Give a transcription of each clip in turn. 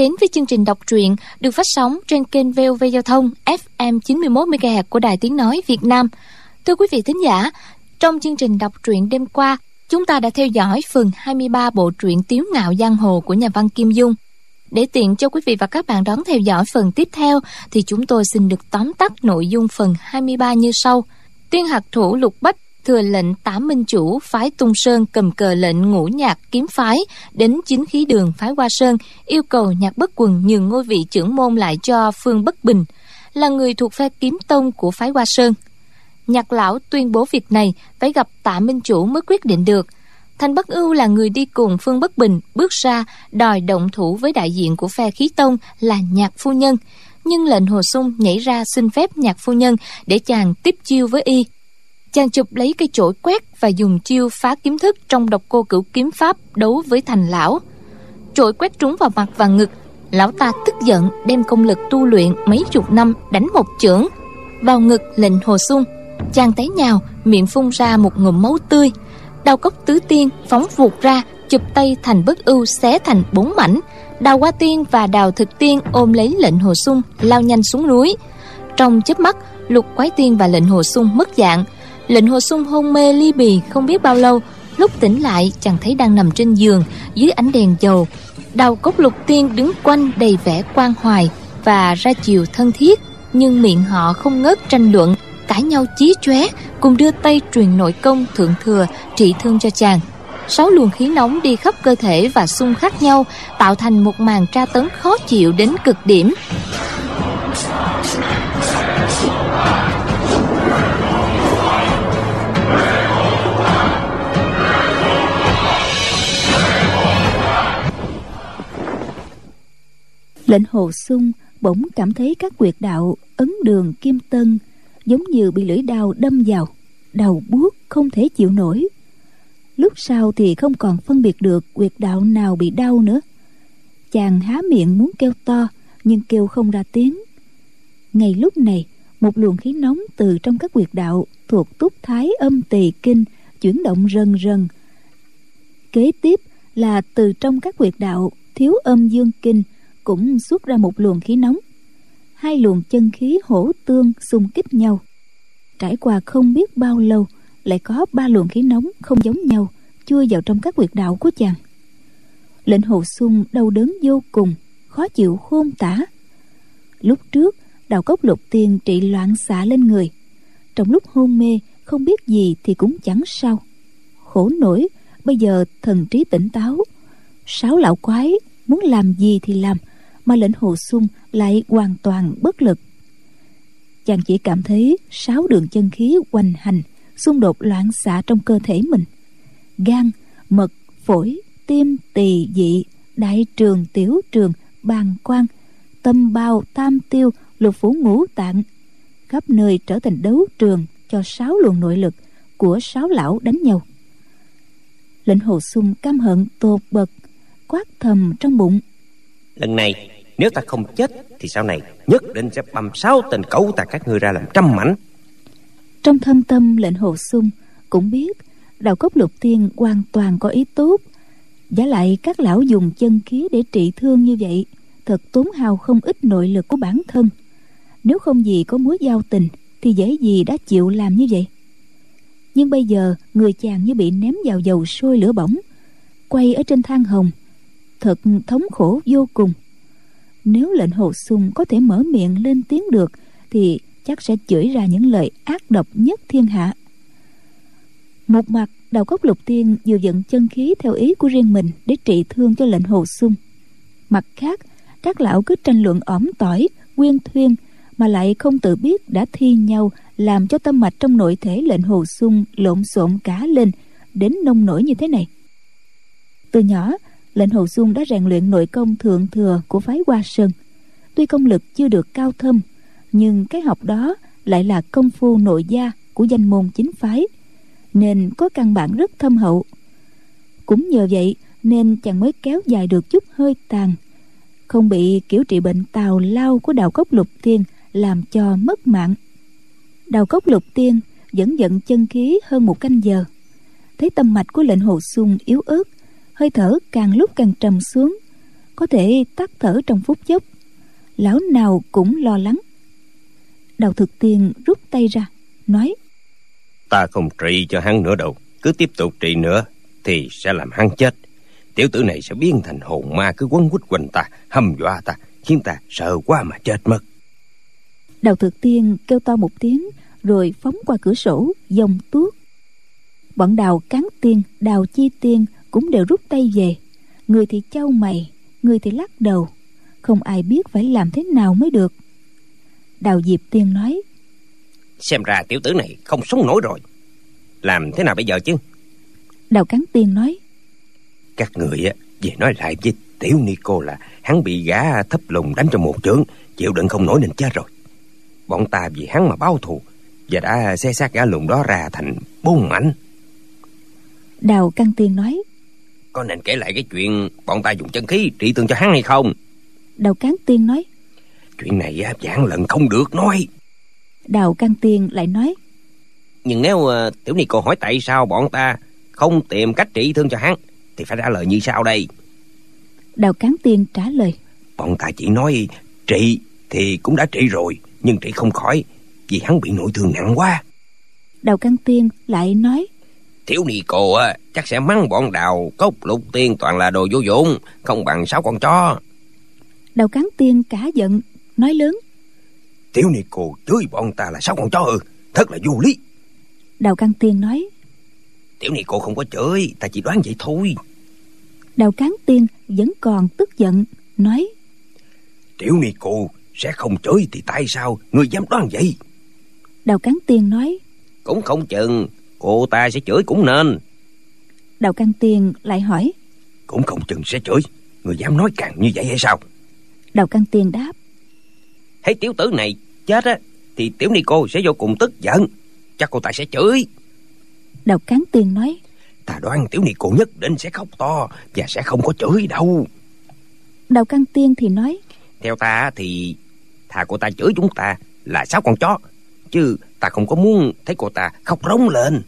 đến với chương trình đọc truyện được phát sóng trên kênh VOV Giao thông FM 91 MHz của Đài Tiếng nói Việt Nam. Thưa quý vị thính giả, trong chương trình đọc truyện đêm qua, chúng ta đã theo dõi phần 23 bộ truyện Tiếu ngạo giang hồ của nhà văn Kim Dung. Để tiện cho quý vị và các bạn đón theo dõi phần tiếp theo thì chúng tôi xin được tóm tắt nội dung phần 23 như sau. Tiên hạt thủ Lục Bách thừa lệnh tả minh chủ phái tung sơn cầm cờ lệnh ngũ nhạc kiếm phái, đến chính khí đường phái hoa sơn, yêu cầu nhạc bất quần nhường ngôi vị trưởng môn lại cho phương bất bình, là người thuộc phe kiếm tông của phái hoa sơn. Nhạc lão tuyên bố việc này phải gặp tạ minh chủ mới quyết định được. Thành bất ưu là người đi cùng phương bất bình bước ra đòi động thủ với đại diện của phe khí tông là nhạc phu nhân. Nhưng lệnh hồ sung nhảy ra xin phép nhạc phu nhân để chàng tiếp chiêu với y chàng chụp lấy cây chổi quét và dùng chiêu phá kiếm thức trong độc cô cửu kiếm pháp đấu với thành lão. Chổi quét trúng vào mặt và ngực, lão ta tức giận đem công lực tu luyện mấy chục năm đánh một chưởng. Vào ngực lệnh hồ sung, chàng té nhào, miệng phun ra một ngụm máu tươi. Đau cốc tứ tiên phóng vụt ra, chụp tay thành bất ưu xé thành bốn mảnh. Đào hoa tiên và đào thực tiên ôm lấy lệnh hồ sung lao nhanh xuống núi. Trong chớp mắt, lục quái tiên và lệnh hồ sung mất dạng lệnh hồ sung hôn mê ly bì không biết bao lâu, lúc tỉnh lại chàng thấy đang nằm trên giường dưới ánh đèn dầu. Đầu cốc lục tiên đứng quanh đầy vẻ quan hoài và ra chiều thân thiết, nhưng miệng họ không ngớt tranh luận, cãi nhau chí chóe, cùng đưa tay truyền nội công thượng thừa, trị thương cho chàng. Sáu luồng khí nóng đi khắp cơ thể và xung khắc nhau, tạo thành một màn tra tấn khó chịu đến cực điểm. Lệnh hồ sung bỗng cảm thấy các quyệt đạo ấn đường kim tân giống như bị lưỡi đao đâm vào đầu buốt không thể chịu nổi. Lúc sau thì không còn phân biệt được quyệt đạo nào bị đau nữa. Chàng há miệng muốn kêu to, nhưng kêu không ra tiếng. Ngay lúc này, một luồng khí nóng từ trong các quyệt đạo thuộc túc thái âm tỳ kinh chuyển động rần rần. Kế tiếp là từ trong các quyệt đạo thiếu âm dương kinh cũng xuất ra một luồng khí nóng. Hai luồng chân khí hỗ tương xung kích nhau. Trải qua không biết bao lâu, lại có ba luồng khí nóng không giống nhau chui vào trong các quyệt đạo của chàng. Lệnh hồ sung đau đớn vô cùng, khó chịu khôn tả. Lúc trước đào cốc lục tiên trị loạn xạ lên người. Trong lúc hôn mê, không biết gì thì cũng chẳng sao. Khổ nổi, bây giờ thần trí tỉnh táo. Sáu lão quái, muốn làm gì thì làm mà lệnh hồ sung lại hoàn toàn bất lực. Chàng chỉ cảm thấy sáu đường chân khí hoành hành, xung đột loạn xạ trong cơ thể mình. Gan, mật, phổi, tim, tỳ dị, đại trường, tiểu trường, bàng quan tâm bao, tam tiêu, lục phủ ngũ tạng, khắp nơi trở thành đấu trường cho sáu luồng nội lực của sáu lão đánh nhau. Lệnh hồ sung căm hận tột bật, quát thầm trong bụng. Lần này nếu ta không chết, thì sau này nhất định sẽ băm sáu tên cẩu ta các ngươi ra làm trăm mảnh. Trong thâm tâm lệnh hồ sung, cũng biết đạo cốc lục tiên hoàn toàn có ý tốt. Giả lại các lão dùng chân khí để trị thương như vậy, thật tốn hào không ít nội lực của bản thân. Nếu không gì có mối giao tình, thì dễ gì đã chịu làm như vậy? Nhưng bây giờ người chàng như bị ném vào dầu sôi lửa bỏng, quay ở trên thang hồng, thật thống khổ vô cùng nếu lệnh hồ sung có thể mở miệng lên tiếng được, thì chắc sẽ chửi ra những lời ác độc nhất thiên hạ. Một mặt, đầu cốc lục tiên vừa dẫn chân khí theo ý của riêng mình để trị thương cho lệnh hồ sung. Mặt khác, các lão cứ tranh luận ỏm tỏi, quyên thuyên, mà lại không tự biết đã thi nhau làm cho tâm mạch trong nội thể lệnh hồ sung lộn xộn cả lên, đến nông nổi như thế này. Từ nhỏ lệnh hồ xuân đã rèn luyện nội công thượng thừa của phái hoa sơn. Tuy công lực chưa được cao thâm, nhưng cái học đó lại là công phu nội gia của danh môn chính phái, nên có căn bản rất thâm hậu. Cũng nhờ vậy nên chàng mới kéo dài được chút hơi tàn, không bị kiểu trị bệnh tào lao của đào cốc lục tiên làm cho mất mạng. Đào cốc lục tiên vẫn giận chân khí hơn một canh giờ. Thấy tâm mạch của lệnh hồ xuân yếu ớt hơi thở càng lúc càng trầm xuống có thể tắt thở trong phút chốc. Lão nào cũng lo lắng. Đào thực tiên rút tay ra nói ta không trị cho hắn nữa đâu cứ tiếp tục trị nữa thì sẽ làm hắn chết. Tiểu tử này sẽ biến thành hồn ma cứ quấn quýt quanh ta hăm dọa ta khiến ta sợ quá mà chết mất. Đào thực tiên kêu to một tiếng rồi phóng qua cửa sổ dòng tuốt. Bọn đào cán tiên đào chi tiên cũng đều rút tay về. Người thì châu mày người thì lắc đầu. Không ai biết phải làm thế nào mới được. Đào diệp tiên nói xem ra tiểu tử này không sống nổi rồi. Làm thế nào bây giờ chứ? Đào cán tiên nói các người á về nói lại với tiểu nico là hắn bị gã thấp lùng đánh cho một chưởng chịu đựng không nổi nên chết rồi. Bọn ta vì hắn mà báo thù và đã xe xác gã lùn đó ra thành bốn mảnh. Đào căng tiên nói có nên kể lại cái chuyện bọn ta dùng chân khí trị thương cho hắn hay không? Đào cán tiên nói. Chuyện này á giảng lần không được nói. Đào căng tiên lại nói. Nhưng nếu uh, tiểu ni cô hỏi tại sao bọn ta không tìm cách trị thương cho hắn thì phải trả lời như sau đây. Đào cán tiên trả lời. Bọn ta chỉ nói trị thì cũng đã trị rồi nhưng trị không khỏi vì hắn bị nội thương nặng quá. Đào cán tiên lại nói thiếu ni cô á chắc sẽ mắng bọn đào cốc lục tiên toàn là đồ vô dụng không bằng sáu con chó. Đào cán tiên cả giận nói lớn. Thiếu ni cô chửi bọn ta là sáu con chó ư thật là vô lý. Đào cán tiên nói. Tiểu ni cô không có chửi ta chỉ đoán vậy thôi. Đào cán tiên vẫn còn tức giận nói. Tiểu ni cô sẽ không chửi thì tại sao người dám đoán vậy? Đào cán tiên nói. Cũng không chừng cô ta sẽ chửi cũng nên. Đào cán tiên lại hỏi. Cũng không chừng sẽ chửi. Người dám nói càng như vậy hay sao? Đào cán tiên đáp. Thấy tiểu tử này chết á thì tiểu ni cô sẽ vô cùng tức giận. Chắc cô ta sẽ chửi. Đào cán tiên nói. Ta đoán tiểu ni cô nhất định sẽ khóc to và sẽ không có chửi đâu. Đào cán tiên thì nói. Theo ta thì thà cô ta chửi chúng ta là sáu con chó chứ ta không có muốn thấy cô ta khóc rống lên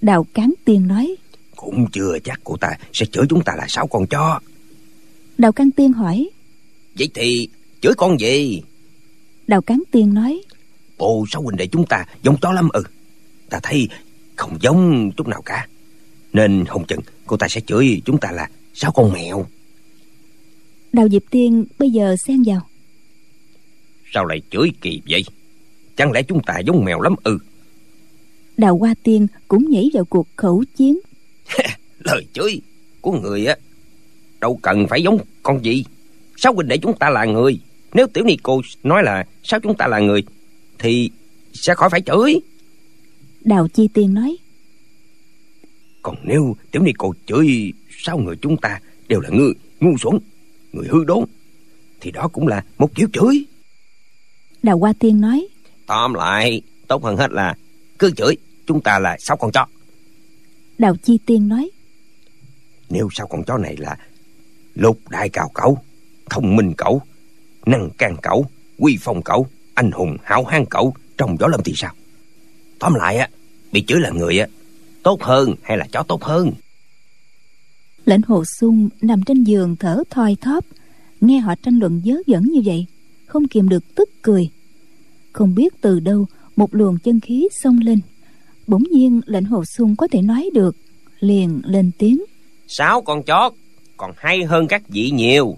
đào cán tiên nói. Cũng chưa chắc cô ta sẽ chửi chúng ta là sáu con chó. Đào cán tiên hỏi. Vậy thì chửi con gì? Đào cán tiên nói. Bộ sáu huynh đệ chúng ta giống chó lắm ừ ta thấy không giống chút nào cả. Nên không chừng cô ta sẽ chửi chúng ta là sáu con mèo. Đào diệp tiên bây giờ xen vào. Sao lại chửi kỳ vậy? Chẳng lẽ chúng ta giống mèo lắm ừ đào hoa tiên cũng nhảy vào cuộc khẩu chiến. Lời chửi của người á đâu cần phải giống con gì. Sáu huynh đệ chúng ta là người. Nếu tiểu ni cô nói là sao chúng ta là người thì sẽ khỏi phải chửi. Đào chi tiên nói còn nếu tiểu ni cô chửi sao người chúng ta đều là người ngu xuẩn người hư đốn thì đó cũng là một kiểu chửi. Đào hoa tiên nói tóm lại tốt hơn hết là cứ chửi chúng ta là sáu con chó. Đào chi tiên nói nếu sáu con chó này là lục đại cào cẩu thông minh cẩu năng can cẩu quy phong cẩu anh hùng hảo hán cẩu trong gió lâm thì sao? Tóm lại á bị chửi là người á tốt hơn hay là chó tốt hơn? Lệnh hồ sung nằm trên giường thở thoi thóp nghe họ tranh luận dớ dẫn như vậy không kìm được tức cười. Không biết từ đâu một luồng chân khí xông lên bỗng nhiên lệnh hồ sung có thể nói được liền lên tiếng. Sáu con chó còn hay hơn các vị nhiều.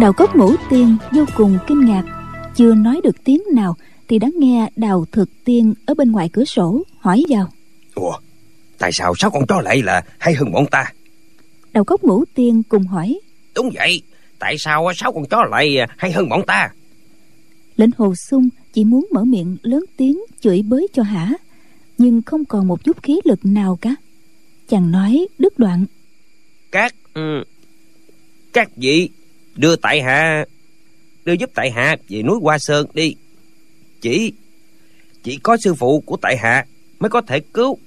Đào cốc ngũ tiên vô cùng kinh ngạc chưa nói được tiếng nào thì đã nghe đào thực tiên ở bên ngoài cửa sổ hỏi vào. Ủa tại sao sáu con chó lại là hay hơn bọn ta? Đào cốc ngũ tiên cùng hỏi. Đúng vậy tại sao sáu con chó lại hay hơn bọn ta? Lệnh hồ sung chỉ muốn mở miệng lớn tiếng chửi bới cho hả nhưng không còn một chút khí lực nào cả. Chàng nói đứt đoạn. Các ừ, các vị đưa tại hạ đưa giúp tại hạ về núi hoa sơn đi. Chỉ chỉ có sư phụ của tại hạ mới có thể cứu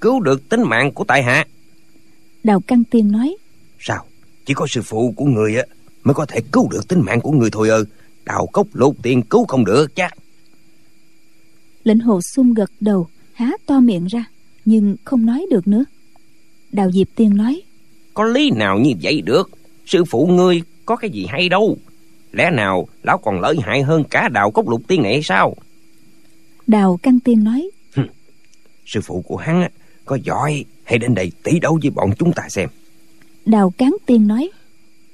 cứu được tính mạng của tại hạ. Đào căng tiên nói. Sao? Chỉ có sư phụ của người á mới có thể cứu được tính mạng của người thôi ơ đào cốc lục tiên cứu không được chắc lệnh hồ sung gật đầu há to miệng ra nhưng không nói được nữa. Đào diệp tiên nói có lý nào như vậy được? Sư phụ ngươi có cái gì hay đâu? Lẽ nào lão còn lợi hại hơn cả đào cốc lục tiên này sao? Đào căn tiên nói sư phụ của hắn có giỏi hãy đến đây tỷ đấu với bọn chúng ta xem. Đào cán tiên nói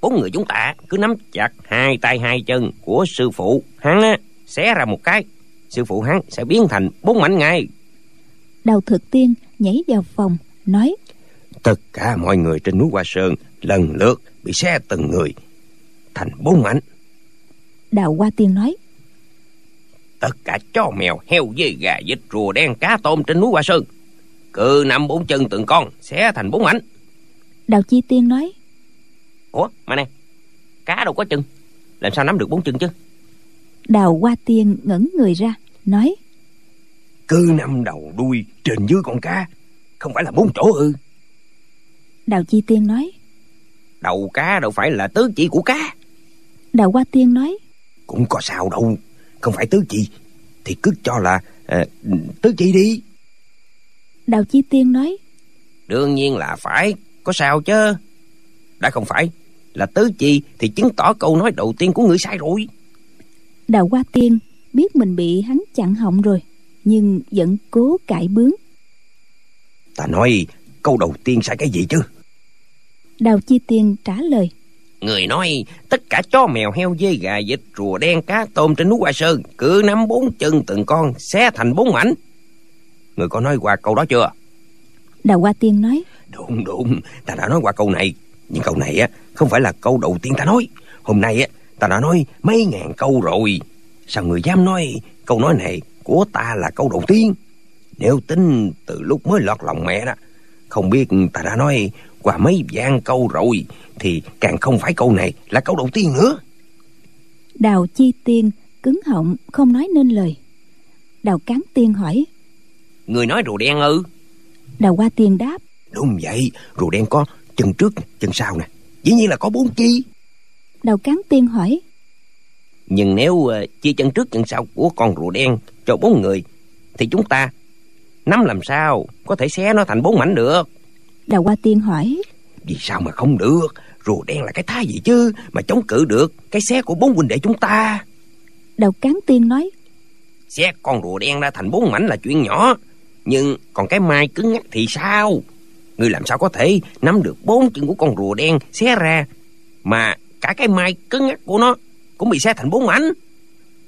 bốn người chúng ta cứ nắm chặt hai tay hai chân của sư phụ hắn á xé ra một cái. Sư phụ hắn sẽ biến thành bốn mảnh ngay đào thực tiên nhảy vào phòng nói tất cả mọi người trên núi hoa sơn lần lượt bị xé từng người thành bốn mảnh. Đào hoa tiên nói tất cả chó mèo heo dê gà vịt rùa đen cá tôm trên núi hoa sơn cứ nằm bốn chân từng con xé thành bốn mảnh. Đào chi tiên nói ủa mà nè cá đâu có chân? Làm sao nắm được bốn chân chứ? Đào hoa tiên ngẩng người ra nói cứ năm đầu đuôi trên dưới con cá không phải là bốn chỗ ư? Đào chi tiên nói đầu cá đâu phải là tứ chỉ của cá. Đào hoa tiên nói cũng có sao đâu không phải tứ chi thì cứ cho là à, tứ chi đi. Đào chi tiên nói đương nhiên là phải có sao chứ? Đã không phải là tứ chi thì chứng tỏ câu nói đầu tiên của người sai rồi. Đào hoa tiên biết mình bị hắn chặn họng rồi nhưng vẫn cố cãi bướng. Ta nói câu đầu tiên sai cái gì chứ? Đào chi tiên trả lời. Người nói tất cả chó mèo heo dê gà vịt rùa đen cá tôm trên núi hoa sơn cứ nắm bốn chân từng con xé thành bốn mảnh. Người có nói qua câu đó chưa? Đào hoa tiên nói. Đúng đúng ta đã nói qua câu này nhưng câu này á không phải là câu đầu tiên ta nói. Hôm nay á ta đã nói mấy ngàn câu rồi. Sao người dám nói câu nói này của ta là câu đầu tiên? Nếu tính từ lúc mới lọt lòng mẹ đó không biết ta đã nói qua mấy vạn câu rồi thì càng không phải câu này là câu đầu tiên nữa. Đào chi tiên cứng họng không nói nên lời. Đào cán tiên hỏi người nói rùa đen ư? Đào hoa tiên đáp đúng vậy rùa đen có chân trước chân sau nè dĩ nhiên là có bốn chi đào cán tiên hỏi. Nhưng nếu uh, chia chân trước chân sau của con rùa đen cho bốn người thì chúng ta nắm làm sao có thể xé nó thành bốn mảnh được? Đào hoa tiên hỏi. Vì sao mà không được? Rùa đen là cái thai gì chứ mà chống cự được cái xé của bốn huynh đệ chúng ta? Đào cán tiên nói. Xé con rùa đen ra thành bốn mảnh là chuyện nhỏ nhưng còn cái mai cứng ngắc thì sao người làm sao có thể nắm được bốn chân của con rùa đen xé ra mà cả cái mai cứng ngắc của nó cũng bị xé thành bốn mảnh?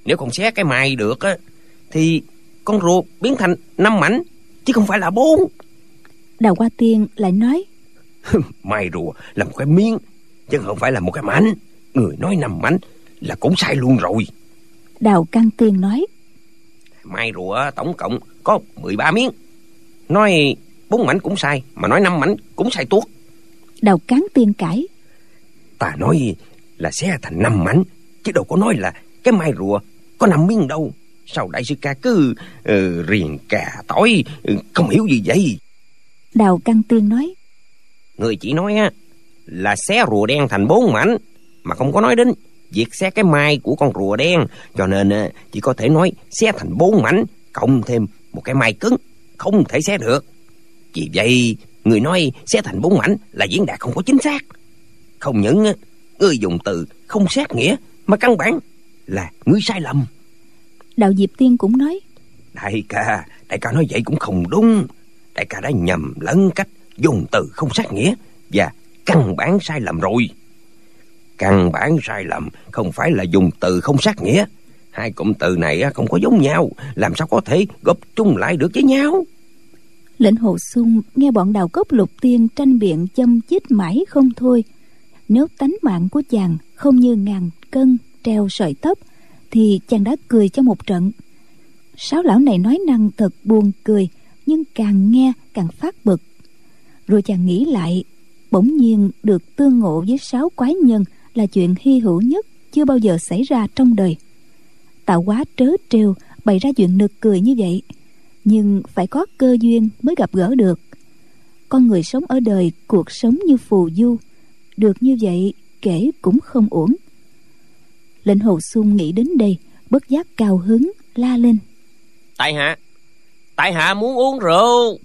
Nếu không xé cái mai được á thì con rùa biến thành năm mảnh chứ không phải là bốn. Đào hoa tiên lại nói mai rùa là một cái miếng chứ không phải là một cái mảnh. Người nói năm mảnh là cũng sai luôn rồi. Đào căn tiên nói mai rùa tổng cộng có 13 miếng. Nói bốn mảnh cũng sai mà nói năm mảnh cũng sai tuốt. Đào cán tiên cãi. Ta nói là xé thành năm mảnh chứ đâu có nói là cái mai rùa có năm miếng đâu. Sao đại sư ca cứ uh, riền cà tỏi uh, không hiểu gì vậy? Đào căn tiên nói. Người chỉ nói á là xé rùa đen thành bốn mảnh mà không có nói đến việc xé cái mai của con rùa đen. Cho nên uh, chỉ có thể nói xé thành bốn mảnh cộng thêm một cái mai cứng không thể xé được vì vậy? Người nói xé thành bốn mảnh là diễn đạt không có chính xác. Không những người dùng từ không xét nghĩa mà căn bản là ngươi sai lầm. Đạo diệp tiên cũng nói. Đại ca đại ca nói vậy cũng không đúng. Đại ca đã nhầm lẫn cách dùng từ không sát nghĩa và căn bản sai lầm rồi. Căn bản sai lầm không phải là dùng từ không sát nghĩa. Hai cụm từ này không có giống nhau. Làm sao có thể góp chung lại được với nhau lệnh hồ sung nghe bọn đào cốc lục tiên tranh biện châm chích mãi không thôi. Nếu tánh mạng của chàng không như ngàn cân treo sợi tóc thì chàng đã cười cho một trận. Sáu lão này nói năng thật buồn cười, nhưng càng nghe càng phát bực. Rồi chàng nghĩ lại, bỗng nhiên được tương ngộ với sáu quái nhân là chuyện hy hữu nhất chưa bao giờ xảy ra trong đời. Tạo quá trớ trêu, bày ra chuyện nực cười như vậy nhưng phải có cơ duyên mới gặp gỡ được. Con người sống ở đời cuộc sống như phù du. Được như vậy kể cũng không uổng. Lệnh hồ sung nghĩ đến đây bất giác cao hứng la lên. Tại hạ tại hạ muốn uống rượu.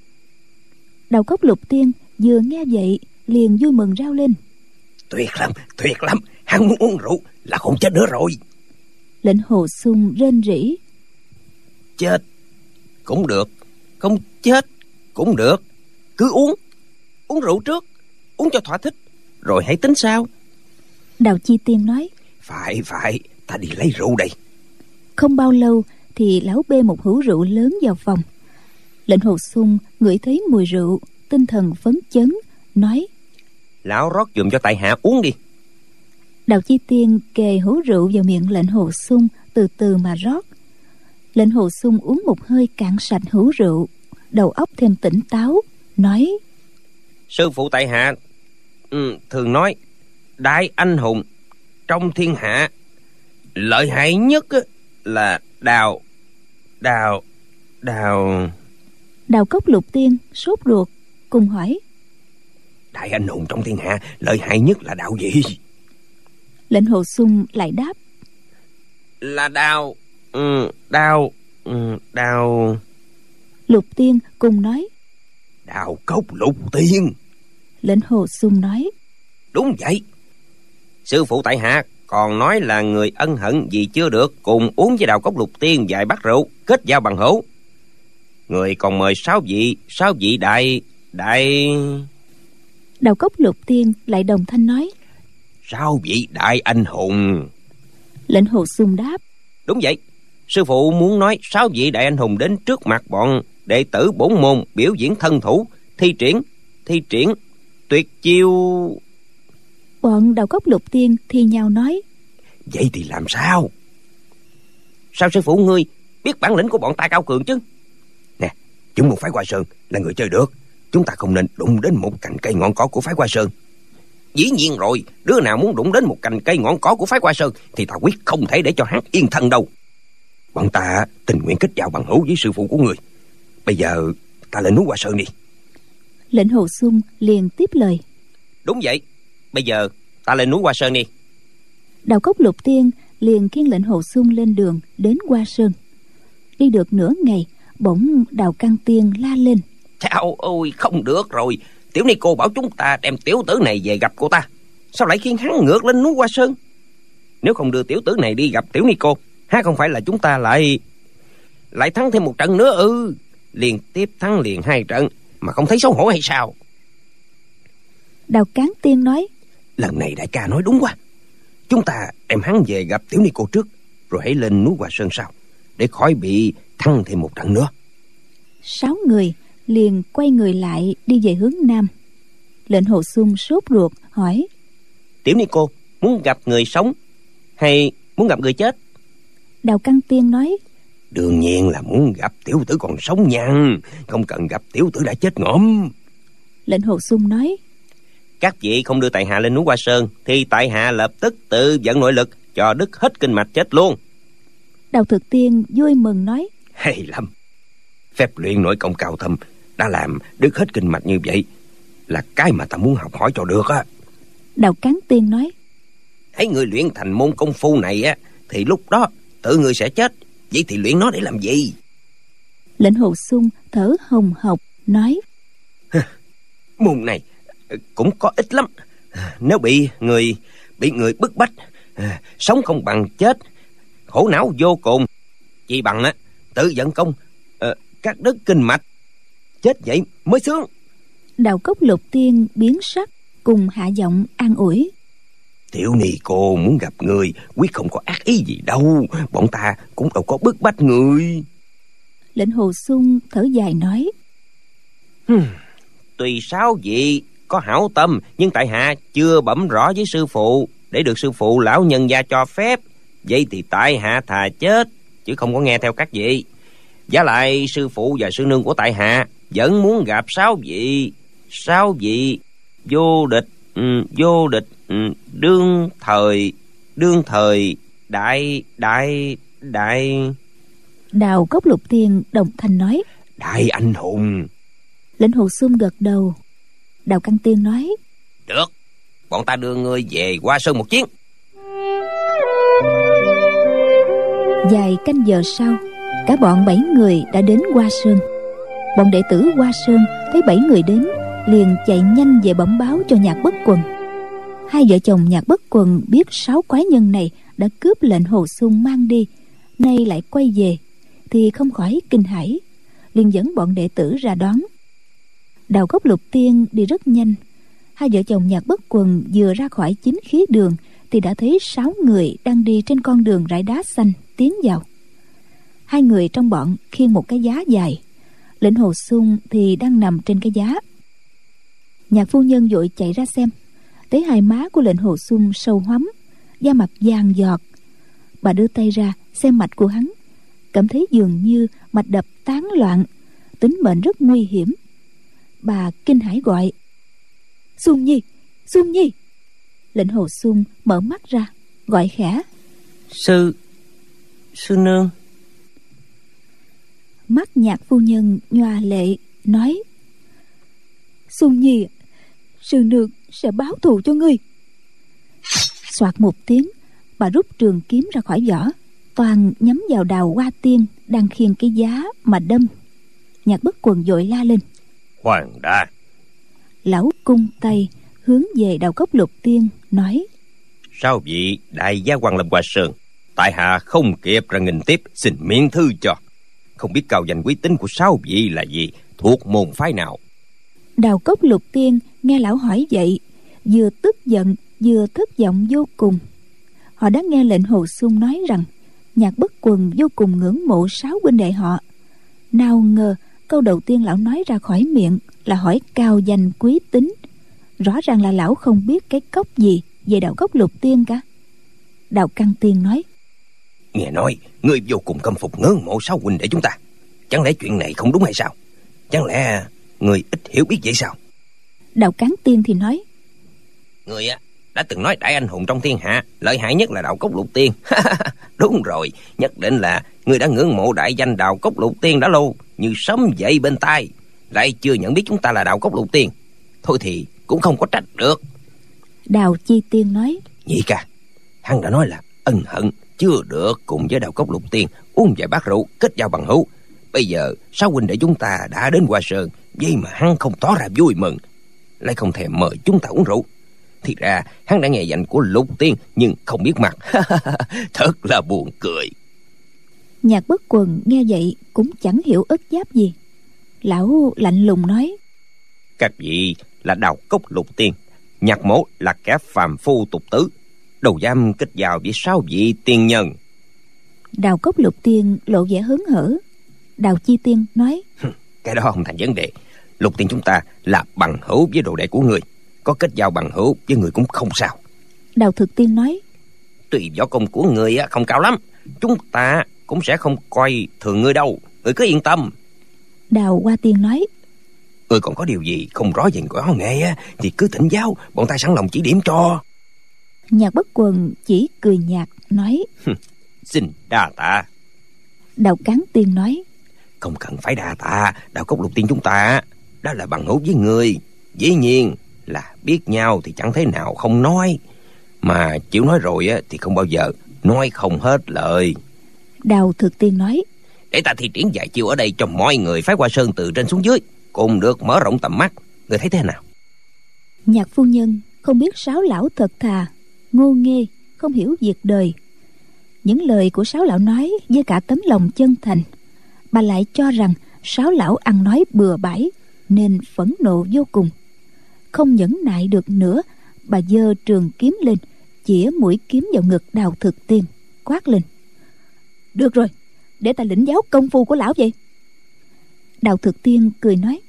Đầu cốc lục tiên vừa nghe vậy liền vui mừng rao lên. Tuyệt lắm tuyệt lắm hắn muốn uống rượu là không chết nữa rồi. Lệnh hồ sung rên rỉ. Chết cũng được. Không chết cũng được. Cứ uống. Uống rượu trước. Uống cho thỏa thích. Rồi hãy tính sao? Đào chi tiên nói. Phải phải. Ta đi lấy rượu đây. Không bao lâu thì lão bê một hũ rượu lớn vào phòng. Lệnh hồ sung ngửi thấy mùi rượu tinh thần phấn chấn nói. Lão rót giùm cho tại hạ uống đi. Đào chi tiên kề hũ rượu vào miệng lệnh hồ sung từ từ mà rót lệnh hồ sung uống một hơi cạn sạch hũ rượu đầu óc thêm tỉnh táo nói sư phụ tại hạ ừ, thường nói đại anh hùng trong thiên hạ lợi hại nhất là đào đào đào. Đào cốc lục tiên sốt ruột cùng hỏi đại anh hùng trong thiên hạ lợi hại nhất là đạo gì? Lệnh hồ sung lại đáp là đào ừ, đào ừ, đào lục tiên cùng nói. Đào cốc lục tiên. Lệnh hồ sung nói. Đúng vậy. Sư phụ tại hạ còn nói là người ân hận vì chưa được cùng uống với đào cốc lục tiên vài bát rượu kết giao bằng hữu. Người còn mời sáu vị sáu vị đại đại đào cốc lục tiên lại đồng thanh nói. Sáu vị đại anh hùng. Lệnh hồ sung đáp. Đúng vậy sư phụ muốn nói sáu vị đại anh hùng đến trước mặt bọn đệ tử bổn môn biểu diễn thân thủ thi triển thi triển tuyệt chiêu. Bọn đào cốc lục tiên thi nhau nói. Vậy thì làm sao? Sao sư phụ ngươi biết bản lĩnh của bọn ta cao cường chứ? Nè chúng một phái hoa sơn là người chơi được. Chúng ta không nên đụng đến một cành cây ngọn cỏ của phái hoa sơn. Dĩ nhiên rồi đứa nào muốn đụng đến một cành cây ngọn cỏ của phái hoa sơn thì ta quyết không thể để cho hắn yên thân đâu bọn ta tình nguyện kết giao bằng hữu với sư phụ của người. Bây giờ ta lên núi hoa sơn đi. Lệnh hồ sung liền tiếp lời. Đúng vậy. Bây giờ ta lên núi hoa sơn đi. Đào cốc lục tiên liền khiêng lệnh hồ sung lên đường đến hoa sơn. Đi được nửa ngày bỗng đào căn tiên la lên. Chao ôi không được rồi. Tiểu ni cô bảo chúng ta đem tiểu tử này về gặp cô ta. Sao lại khiến hắn ngược lên núi hoa sơn? Nếu không đưa tiểu tử này đi gặp tiểu ni cô ha không phải là chúng ta lại lại thắng thêm một trận nữa ư? Ừ. liên tiếp thắng liền hai trận mà không thấy xấu hổ hay sao? Đào cán tiên nói lần này đại ca nói đúng quá. Chúng ta đem hắn về gặp tiểu ni cô trước rồi hãy lên núi hoa sơn sau để khỏi bị thắng thêm một trận nữa. Sáu người liền quay người lại đi về hướng nam. Lệnh hồ sung sốt ruột hỏi tiểu ni cô muốn gặp người sống hay muốn gặp người chết đào căn tiên nói đương nhiên là muốn gặp tiểu tử còn sống nha không cần gặp tiểu tử đã chết ngõm lệnh hồ sung nói các vị không đưa tại hạ lên núi hoa sơn thì tại hạ lập tức tự dẫn nội lực cho đứt hết kinh mạch chết luôn. Đào thực tiên vui mừng nói hay lắm. Phép luyện nội công cao thâm đã làm đứt hết kinh mạch như vậy là cái mà ta muốn học hỏi cho được á. Đào cán tiên nói thấy người luyện thành môn công phu này á thì lúc đó tự người sẽ chết. Vậy thì luyện nó để làm gì? Lệnh hồ sung thở hồng hộc nói môn này cũng có ích lắm. Nếu bị người bị người bức bách sống không bằng chết khổ não vô cùng. Chỉ bằng á tự dẫn công uh, cắt đứt kinh mạch chết vậy mới sướng. Đào cốc lục tiên biến sắc cùng hạ giọng an ủi tiểu ni cô muốn gặp người quyết không có ác ý gì đâu. Bọn ta cũng đâu có bức bách người. Lệnh hồ sung thở dài nói. Hmm, tùy sao vậy? Có hảo tâm nhưng tại hạ chưa bẩm rõ với sư phụ. Để được sư phụ lão nhân gia cho phép vậy thì tại hạ thà chết chứ không có nghe theo các vị giá lại sư phụ và sư nương của tại hạ vẫn muốn gặp sáu vị sáu vị vô địch um, vô địch đương thời đương thời đại đại đại. Đào cốc lục tiên đồng thanh nói đại anh hùng. Lệnh hồ xuân gật đầu. Đào căn tiên nói được bọn ta đưa ngươi về qua sơn một chuyến. Vài canh giờ sau cả bọn bảy người đã đến hoa sơn. Bọn đệ tử hoa sơn thấy bảy người đến liền chạy nhanh về bẩm báo cho nhạc bất quần hai vợ chồng nhạc bất quần biết sáu quái nhân này đã cướp lệnh hồ sung mang đi, nay lại quay về, thì không khỏi kinh hãi. Liền dẫn bọn đệ tử ra đón. Đào gốc lục tiên đi rất nhanh. Hai vợ chồng nhạc bất quần vừa ra khỏi chính khí đường thì đã thấy sáu người đang đi trên con đường rải đá xanh tiến vào. Hai người trong bọn khiêng một cái giá dài. Lệnh hồ sung thì đang nằm trên cái giá. Nhạc phu nhân vội chạy ra xem thấy hai má của lệnh hồ sung sâu hoắm da mặt vàng giọt. Bà đưa tay ra xem mạch của hắn cảm thấy dường như mạch đập tán loạn tính mệnh rất nguy hiểm. Bà kinh hãi gọi xuân nhi xuân nhi! Lệnh hồ sung mở mắt ra gọi khẽ sư sư nương. Mắt nhạc phu nhân nhòa lệ nói xuân nhi sư nương sẽ báo thù cho ngươi. Soạt một tiếng bà rút trường kiếm ra khỏi vỏ toàn nhắm vào đào hoa tiên đang khiêng cái giá mà đâm. Nhạc bất quần dội la lên. Hoàng đa. Lão cung tay hướng về đào cốc lục tiên nói sao vị đại gia quan lâm hoa sơn tại hạ không kịp ra nghìn tiếp xin miễn thư cho. Không biết cao danh quý tính của sáu vị là gì thuộc môn phái nào đào cốc lục tiên nghe lão hỏi vậy, vừa tức giận, vừa thất vọng vô cùng. Họ đã nghe lệnh hồ xuân nói rằng, nhạc bất quần vô cùng ngưỡng mộ sáu huynh đệ họ. Nào ngờ, câu đầu tiên lão nói ra khỏi miệng là hỏi cao danh quý tính. Rõ ràng là lão không biết cái cốc gì về đạo cốc lục tiên cả. Đào căn tiên nói, nghe nói, ngươi vô cùng khâm phục ngưỡng mộ sáu huynh đệ chúng ta. Chẳng lẽ chuyện này không đúng hay sao? Chẳng lẽ người ít hiểu biết vậy sao? Đạo cán tiên thì nói. Người á đã từng nói đại anh hùng trong thiên hạ lợi hại nhất là đạo cốc lục tiên. Đúng rồi nhất định là người đã ngưỡng mộ đại danh đạo cốc lục tiên đã lâu như sấm dậy bên tai. Lại chưa nhận biết chúng ta là đạo cốc lục tiên. Thôi thì cũng không có trách được. Đào chi tiên nói. Nhị ca hắn đã nói là ân hận chưa được cùng với đạo cốc lục tiên uống vài bát rượu kết giao bằng hữu bây giờ sáu huynh đệ chúng ta đã đến hoa sơn vậy mà hắn không tỏ ra vui mừng. Lại không thèm mời chúng ta uống rượu. Thì ra hắn đã nghe danh của lục tiên nhưng không biết mặt. Thật là buồn cười. Nhạc bất quần nghe vậy cũng chẳng hiểu ức giáp gì. Lão lạnh lùng nói. Các vị là đào cốc lục tiên nhạc mổ là kẻ phàm phu tục tứ đầu dám kết giao với sáu vị tiên nhân. Đào cốc lục tiên lộ vẻ hớn hở đào chi tiên nói. Cái đó không thành vấn đề. Lục tiên chúng ta là bằng hữu với đồ đệ của người. Có kết giao bằng hữu với người cũng không sao. Đào thực tiên nói. Tùy võ công của người không cao lắm. Chúng ta cũng sẽ không coi thường người đâu. Người cứ yên tâm. Đào hoa tiên nói. Người còn có điều gì không rõ về võ nghệ thì cứ thỉnh giáo. Bọn ta sẵn lòng chỉ điểm cho. Nhạc bất quần chỉ cười nhạt nói. Xin đa tạ. Đào cán tiên nói không cần phải đa tạ đào cốc lục tiên chúng ta. Đó là bằng hữu với người. Dĩ nhiên là biết nhau thì chẳng thế nào không nói. Mà chịu nói rồi thì không bao giờ nói không hết lời. Đào thực tiên nói để ta thi triển vài chiêu ở đây cho mọi người phái qua sơn từ trên xuống dưới cùng được mở rộng tầm mắt. Người thấy thế nào? Nhạc phu nhân không biết sáu lão thật thà ngô nghê không hiểu việc đời. Những lời của sáu lão nói với cả tấm lòng chân thành bà lại cho rằng sáu lão ăn nói bừa bãi, nên phẫn nộ vô cùng. Không nhẫn nại được nữa, bà giơ trường kiếm lên, chĩa mũi kiếm vào ngực đào thực tiên, quát lên. Được rồi, để ta lĩnh giáo công phu của lão vậy. Đào thực tiên cười nói.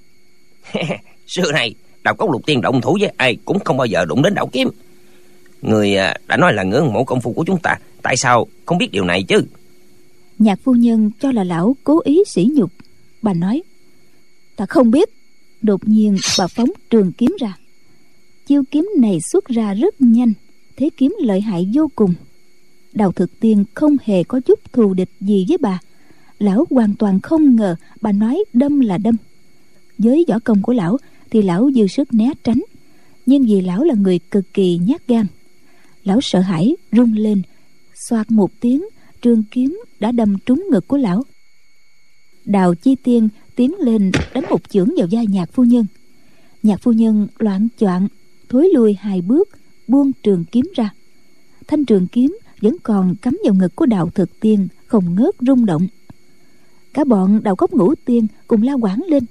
Xưa này, đào cốc lục tiên động thủ với ai cũng không bao giờ đụng đến đạo kiếm. Người à, đã nói là ngưỡng mộ công phu của chúng ta, tại sao không biết điều này chứ? Nhạc phu nhân cho là lão cố ý sỉ nhục. Bà nói, ta không biết. Đột nhiên bà phóng trường kiếm ra. Chiêu kiếm này xuất ra rất nhanh, thế kiếm lợi hại vô cùng. Đào thực tiên không hề có chút thù địch gì với bà. Lão hoàn toàn không ngờ bà nói đâm là đâm. Với võ công của lão thì lão dư sức né tránh, nhưng vì lão là người cực kỳ nhát gan, lão sợ hãi run lên, xoạt một tiếng trương kiếm đã đâm trúng ngực của lão. Đào chi tiên tiến lên đánh một chưởng vào vai nhạc phu nhân. Nhạc phu nhân loạn choạng, thối lui hai bước, buông trường kiếm ra. Thanh trường kiếm vẫn còn cắm vào ngực của đạo thực tiên, không ngớt rung động. Cả bọn đào cốc ngũ tiên cùng la quảng lên.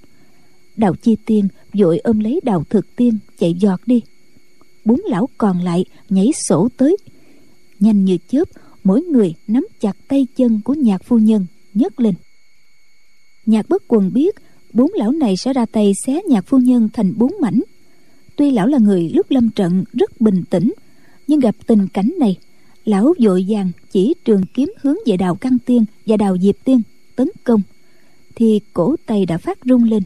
Đào chi tiên vội ôm lấy đào thực tiên chạy giọt đi. Bốn lão còn lại nhảy sổ tới. Nhanh như chớp mỗi người nắm chặt tay chân của nhạc phu nhân, nhấc lên. Nhạc bất quần biết bốn lão này sẽ ra tay xé nhạc phu nhân thành bốn mảnh. Tuy lão là người lúc lâm trận rất bình tĩnh, nhưng gặp tình cảnh này, lão vội vàng chỉ trường kiếm hướng về đào căn tiên và đào diệp tiên tấn công, thì cổ tay đã phát rung lên.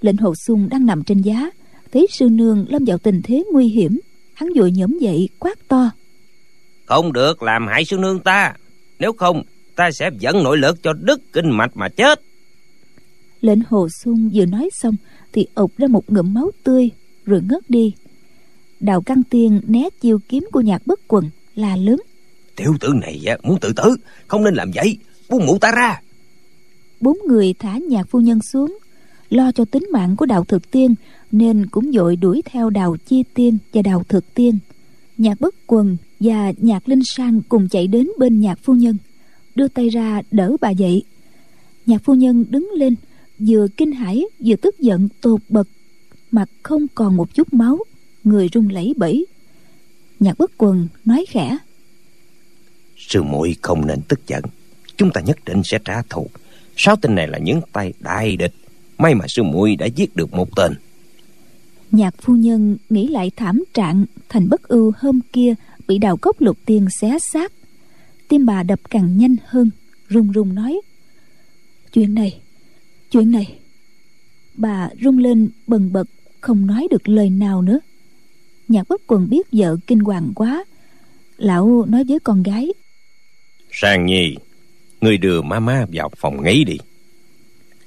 Lệnh hồ sung đang nằm trên giá, thấy sư nương lâm vào tình thế nguy hiểm, hắn vội nhổm dậy quát to không được làm hại sư nương ta. Nếu không ta sẽ dẫn nội lực cho đứt kinh mạch mà chết. Lệnh hồ sung vừa nói xong thì ộc ra một ngụm máu tươi rồi ngất đi. Đào căn tiên né chiêu kiếm của nhạc bất quần là lớn. Tiểu tử này muốn tự tử không nên làm vậy. Buông mụ ta ra. Bốn người thả nhạc phu nhân xuống lo cho tính mạng của đào thực tiên nên cũng vội đuổi theo đào chi tiên và đào thực tiên. Nhạc bất quần và nhạc linh sang cùng chạy đến bên nhạc phu nhân đưa tay ra đỡ bà dậy. Nhạc phu nhân đứng lên vừa kinh hãi vừa tức giận tột bật mặt không còn một chút máu người run lẩy bẩy nhạc bất quần nói khẽ sư muội không nên tức giận chúng ta nhất định sẽ trả thù. Sáu tên này là những tay đại địch may mà sư muội đã giết được một tên. Nhạc phu nhân nghĩ lại thảm trạng thành bất ưu hôm kia bị đào cốc lục tiên xé xác. Tim bà đập càng nhanh hơn run run nói chuyện này chuyện này. Bà rung lên bần bật không nói được lời nào nữa. Nhạc bất quần biết vợ kinh hoàng quá lão nói với con gái sang nhi người đưa mama vào phòng nghỉ đi.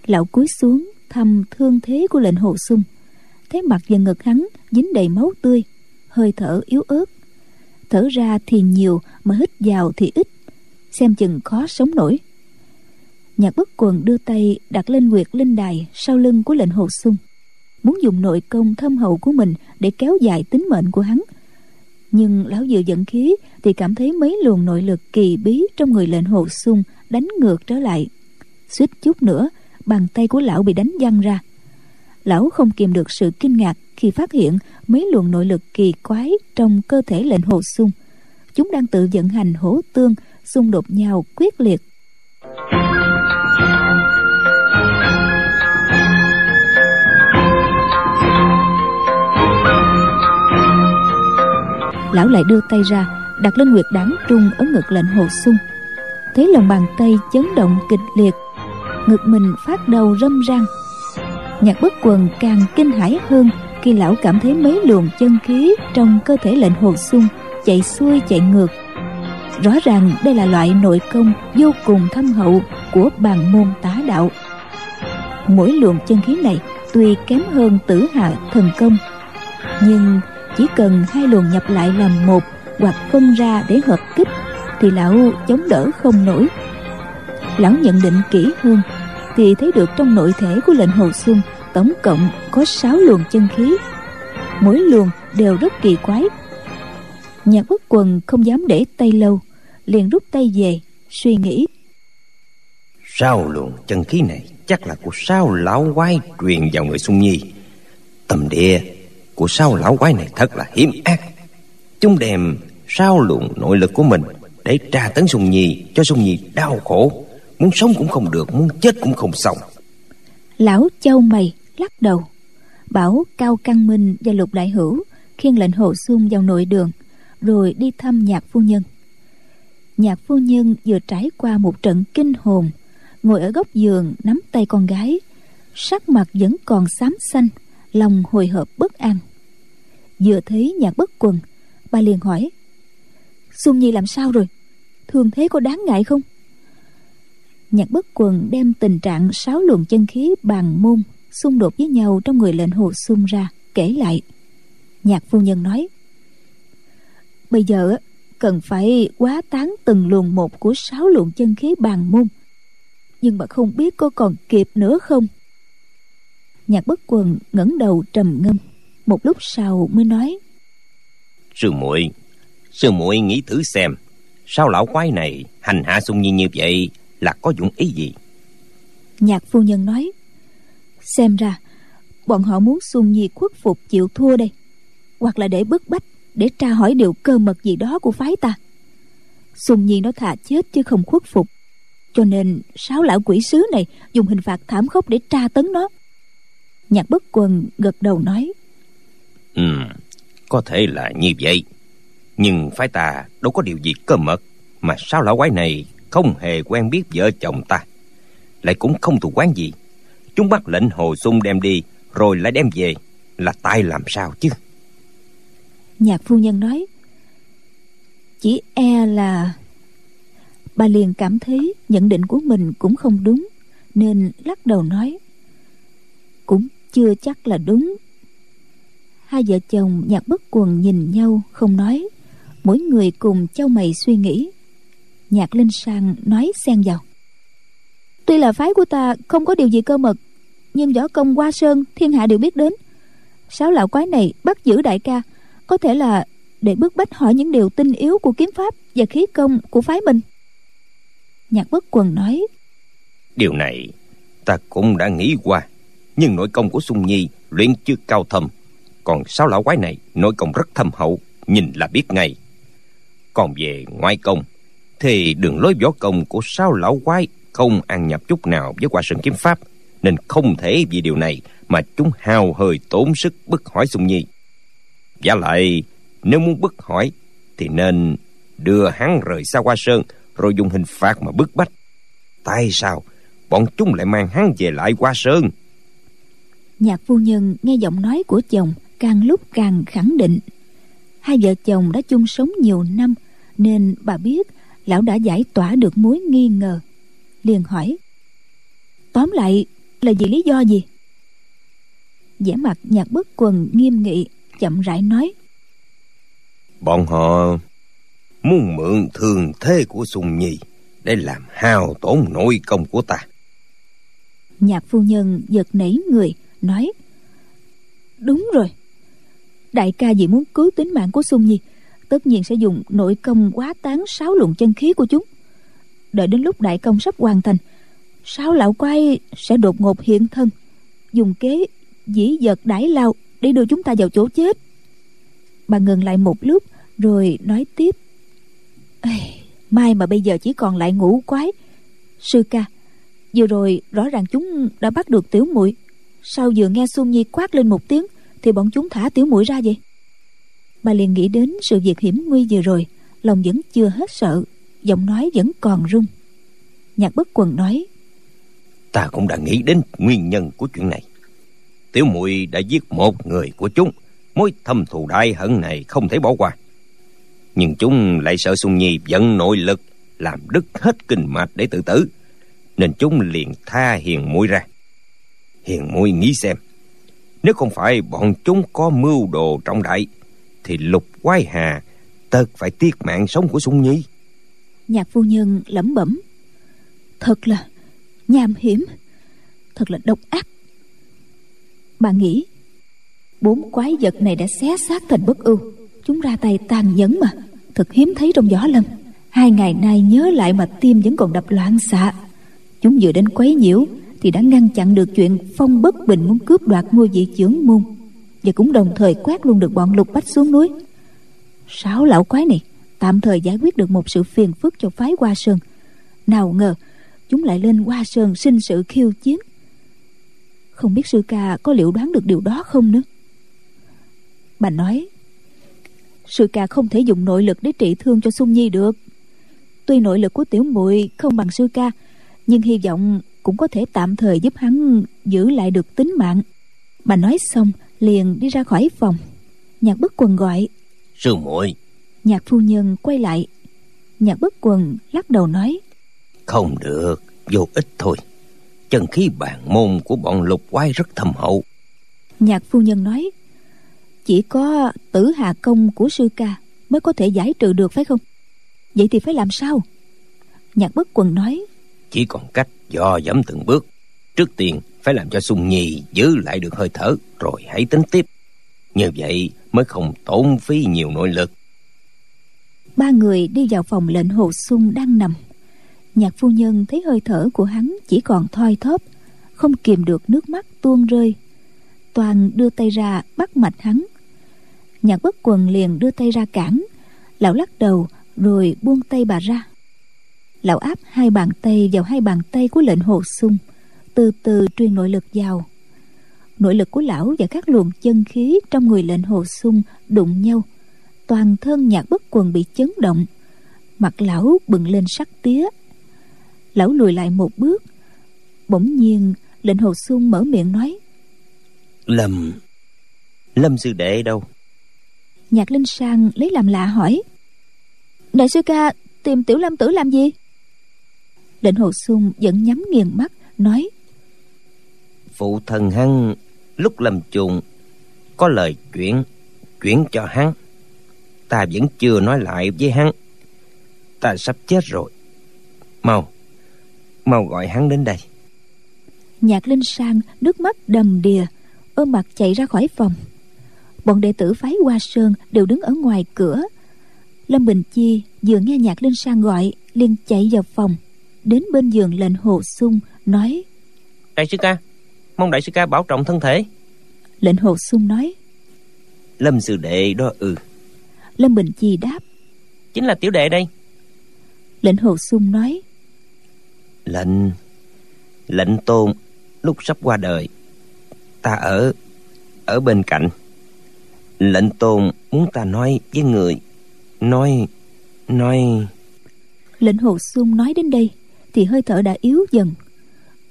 Lão cúi xuống thăm thương thế của lệnh hồ sung. Thấy mặt và ngực hắn dính đầy máu tươi hơi thở yếu ớt thở ra thì nhiều mà hít vào thì ít. Xem chừng khó sống nổi. Nhạc bất quần đưa tay đặt lên nguyệt linh đài sau lưng của lệnh hồ sung. Muốn dùng nội công thâm hậu của mình để kéo dài tính mệnh của hắn. Nhưng lão vừa dẫn khí thì cảm thấy mấy luồng nội lực kỳ bí trong người lệnh hồ sung đánh ngược trở lại. Suýt chút nữa, bàn tay của lão bị đánh văng ra. Lão không kìm được sự kinh ngạc khi phát hiện mấy luồng nội lực kỳ quái trong cơ thể lệnh hồ sung chúng đang tự vận hành hỗ tương xung đột nhau quyết liệt. Lão lại đưa tay ra, đặt lên nguyệt đáng trung ở ngực lệnh hồ sung thấy lòng bàn tay chấn động kịch liệt, ngực mình phát đầu râm ran nhạc bất quần càng kinh hãi hơn khi lão cảm thấy mấy luồng chân khí trong cơ thể lệnh hồ sung chạy xuôi chạy ngược. Rõ ràng đây là loại nội công vô cùng thâm hậu của bàn môn tá đạo. Mỗi luồng chân khí này tuy kém hơn tử hạ thần công, nhưng chỉ cần hai luồng nhập lại làm một hoặc phân ra để hợp kích thì lão chống đỡ không nổi. Lão nhận định kỹ hơn thì thấy được trong nội thể của lệnh hồ xuân tổng cộng có sáu luồng chân khí. Mỗi luồng đều rất kỳ quái. Nhạc bất quần không dám để tay lâu, liền rút tay về, suy nghĩ. Sao luồng chân khí này chắc là của sao lão quái truyền vào người sung nhi. Tầm địa của sao lão quái này thật là hiểm ác. Chúng đem sao luồng nội lực của mình để tra tấn sung nhi, cho sung nhi đau khổ. Muốn sống cũng không được, muốn chết cũng không xong lão châu mày lắc đầu. Bảo cao căn minh và lục đại hữu khiêng lệnh hồ xuân vào nội đường, rồi đi thăm nhạc phu nhân. Nhạc phu nhân vừa trải qua một trận kinh hồn, ngồi ở góc giường nắm tay con gái, sắc mặt vẫn còn xám xanh, lòng hồi hộp bất an. Vừa thấy nhạc bất quần, bà liền hỏi, xuân nhi làm sao rồi? Thường thế có đáng ngại không? Nhạc bất quần đem tình trạng sáu luồng chân khí bàn môn xung đột với nhau trong người lệnh hồ xung ra, kể lại. Nhạc phu nhân nói, bây giờ cần phải quá tán từng luồng một của sáu luồng chân khí bàn môn, nhưng mà không biết có còn kịp nữa không? Nhạc bất quần ngẩng đầu trầm ngâm, một lúc sau mới nói, sư muội sư muội nghĩ thử xem, sao lão quái này hành hạ sung nhiên như vậy là có dụng ý gì? Nhạc phu nhân nói xem ra bọn họ muốn xuân nhi khuất phục chịu thua đây hoặc là để bức bách để tra hỏi điều cơ mật gì đó của phái ta. Xuân nhi nó thà chết chứ không khuất phục. Cho nên sáu lão quỷ sứ này dùng hình phạt thảm khốc để tra tấn nó. Nhạc bất quần gật đầu nói ừ có thể là như vậy. Nhưng phái ta đâu có điều gì cơ mật mà sao lão quái này không hề quen biết vợ chồng ta. Lại cũng không thù quán gì. Chúng bắt lệnh hồ sung đem đi, rồi lại đem về. Là tai làm sao chứ? Nhạc phu nhân nói, chỉ e là bà liền cảm thấy nhận định của mình cũng không đúng, nên lắc đầu nói, cũng chưa chắc là đúng. Hai vợ chồng nhạc bất quần nhìn nhau, không nói, mỗi người cùng châu mày suy nghĩ nhạc linh sang nói xen vào. Tuy là phái của ta không có điều gì cơ mật, nhưng võ công qua sơn, thiên hạ đều biết đến. Sáu lão quái này bắt giữ đại ca, có thể là để bức bách hỏi những điều tinh yếu của kiếm pháp và khí công của phái mình. Nhạc bất quần nói, điều này ta cũng đã nghĩ qua, nhưng nội công của sung nhi luyện chưa cao thâm. Còn sáu lão quái này nội công rất thâm hậu, nhìn là biết ngay. Còn về ngoại công thì đường lối võ công của sao lão quái không ăn nhập chút nào với qua sơn kiếm pháp, nên không thể vì điều này mà chúng hao hơi tốn sức bức hỏi sung nhi. Giả lại, nếu muốn bức hỏi, thì nên đưa hắn rời xa qua sơn, rồi dùng hình phạt mà bức bách. Tại sao bọn chúng lại mang hắn về lại qua sơn? Nhạc phu nhân nghe giọng nói của chồng càng lúc càng khẳng định. Hai vợ chồng đã chung sống nhiều năm, nên bà biết lão đã giải tỏa được mối nghi ngờ. Liền hỏi tóm lại là vì lý do gì? Vẻ mặt nhạc bất quần nghiêm nghị chậm rãi nói bọn họ muốn mượn thường thế của sùng nhi để làm hao tổn nội công của ta. Nhạc phu nhân giật nảy người nói đúng rồi. Đại ca vì muốn cứu tính mạng của sung nhi tất nhiên sẽ dùng nội công quá tán sáu luồng chân khí của chúng. Đợi đến lúc đại công sắp hoàn thành sáu lão quái sẽ đột ngột hiện thân dùng kế dĩ giật đãi lao để đưa chúng ta vào chỗ chết. Bà ngừng lại một lúc rồi nói tiếp. Ê, mai mà bây giờ chỉ còn lại ngủ quái. Sư ca vừa rồi rõ ràng chúng đã bắt được tiểu muội. Sao vừa nghe xuân nhi quát lên một tiếng thì bọn chúng thả tiểu muội ra vậy? Bà liền nghĩ đến sự việc hiểm nguy vừa rồi, lòng vẫn chưa hết sợ, giọng nói vẫn còn run nhạc bất quần nói, ta cũng đã nghĩ đến nguyên nhân của chuyện này. Tiểu muội đã giết một người của chúng, mối thâm thù đại hận này không thể bỏ qua. Nhưng chúng lại sợ xuân nhi vận nội lực, làm đứt hết kinh mạch để tự tử, nên chúng liền tha hiền muội ra. Hiền muội nghĩ xem, nếu không phải bọn chúng có mưu đồ trọng đại thì lục quái hà tật phải tiếc mạng sống của sung nhi. Nhạc phu nhân lẩm bẩm. Thật là nham hiểm, thật là độc ác. Bà nghĩ, bốn quái vật này đã xé xác thành bất ưu. Chúng ra tay tàn nhẫn mà, thật hiếm thấy trong gió lâm hai ngày nay nhớ lại mà tim vẫn còn đập loạn xạ. Chúng vừa đến quấy nhiễu thì đã ngăn chặn được chuyện phong bất bình muốn cướp đoạt ngôi vị trưởng môn và cũng đồng thời quét luôn được bọn lục bách xuống núi. Sáu lão quái này tạm thời giải quyết được một sự phiền phức cho phái hoa sơn. Nào ngờ, chúng lại lên hoa sơn sinh sự khiêu chiến. Không biết sư ca có liệu đoán được điều đó không nữa? Bà nói, sư ca không thể dùng nội lực để trị thương cho sung nhi được. Tuy nội lực của tiểu muội không bằng sư ca, nhưng hy vọng cũng có thể tạm thời giúp hắn giữ lại được tính mạng. Bà nói xong liền đi ra khỏi phòng. Nhạc bất quần gọi. Sư muội. Nhạc phu nhân quay lại. Nhạc bất quần lắc đầu nói. Không được vô ích thôi. Chân khí bản môn của bọn lục quái rất thâm hậu. Nhạc phu nhân nói chỉ có tử hà công của sư ca mới có thể giải trừ được phải không? Vậy thì phải làm sao? Nhạc bất quần nói chỉ còn cách do dẫm từng bước. Trước tiên phải làm cho sung nhi giữ lại được hơi thở, rồi hãy tính tiếp. Như vậy mới không tốn phí nhiều nội lực. Ba người đi vào phòng lệnh hồ sung đang nằm. Nhạc phu nhân thấy hơi thở của hắn chỉ còn thoi thóp, không kìm được nước mắt tuôn rơi. Toàn đưa tay ra bắt mạch hắn. Nhạc bất quần liền đưa tay ra cản. Lão lắc đầu, rồi buông tay bà ra. Lão áp hai bàn tay vào hai bàn tay của lệnh hồ sung từ từ truyền nội lực vào. Nội lực của lão và các luồng chân khí trong người lệnh hồ sung đụng nhau. Toàn thân nhạc bất quần bị chấn động. Mặt lão bừng lên sắc tía. Lão lùi lại một bước. Bỗng nhiên lệnh hồ sung mở miệng nói lâm lâm sư đệ đâu? Nhạc linh sang lấy làm lạ hỏi đại sư ca tìm tiểu lâm tử làm gì? Lệnh hồ sung vẫn nhắm nghiền mắt nói phụ thần hắn lúc lâm chung có lời chuyện chuyển cho hắn. Ta vẫn chưa nói lại với hắn. Ta sắp chết rồi. Mau mau gọi hắn đến đây. Nhạc linh sang nước mắt đầm đìa ôm mặt chạy ra khỏi phòng. Bọn đệ tử phái hoa sơn đều đứng ở ngoài cửa. Lâm bình chi vừa nghe nhạc linh sang gọi liền chạy vào phòng. Đến bên giường lệnh hồ sung nói đại sư ca mong đại sư ca bảo trọng thân thể. Lệnh hồ sung nói. Lâm sư đệ đó ừ. Lâm bình chi đáp. Chính là tiểu đệ đây. Lệnh hồ sung nói. Lệnh lệnh tôn lúc sắp qua đời ta ở ở bên cạnh. Lệnh tôn muốn ta nói với người nói nói. Lệnh hồ sung nói đến đây thì hơi thở đã yếu dần.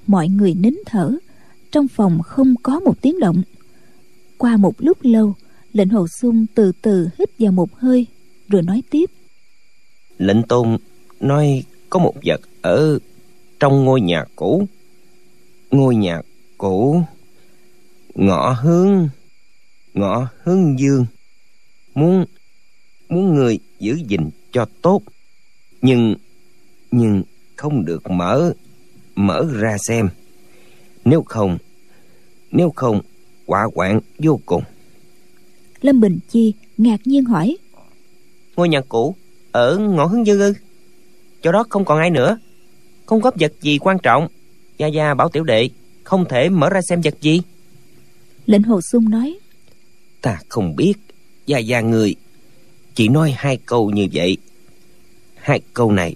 Mọi người nín thở trong phòng không có một tiếng động. Qua một lúc lâu, lệnh hồ sung từ từ hít vào một hơi, rồi nói tiếp. Lệnh tôn nói có một vật ở trong ngôi nhà cũ. Ngôi nhà cũ, ngõ hướng ngõ hướng dương. Muốn muốn người giữ gìn cho tốt, nhưng nhưng không được mở mở ra xem nếu không nếu không quả quạng vô cùng. Lâm bình chi ngạc nhiên hỏi. Ngôi nhà cũ ở ngõ hướng dương ư. Chỗ đó không còn ai nữa. Không có vật gì quan trọng. Gia gia bảo tiểu đệ không thể mở ra xem vật gì. Lệnh hồ sung nói. Ta không biết. Gia gia người chỉ nói hai câu như vậy. Hai câu này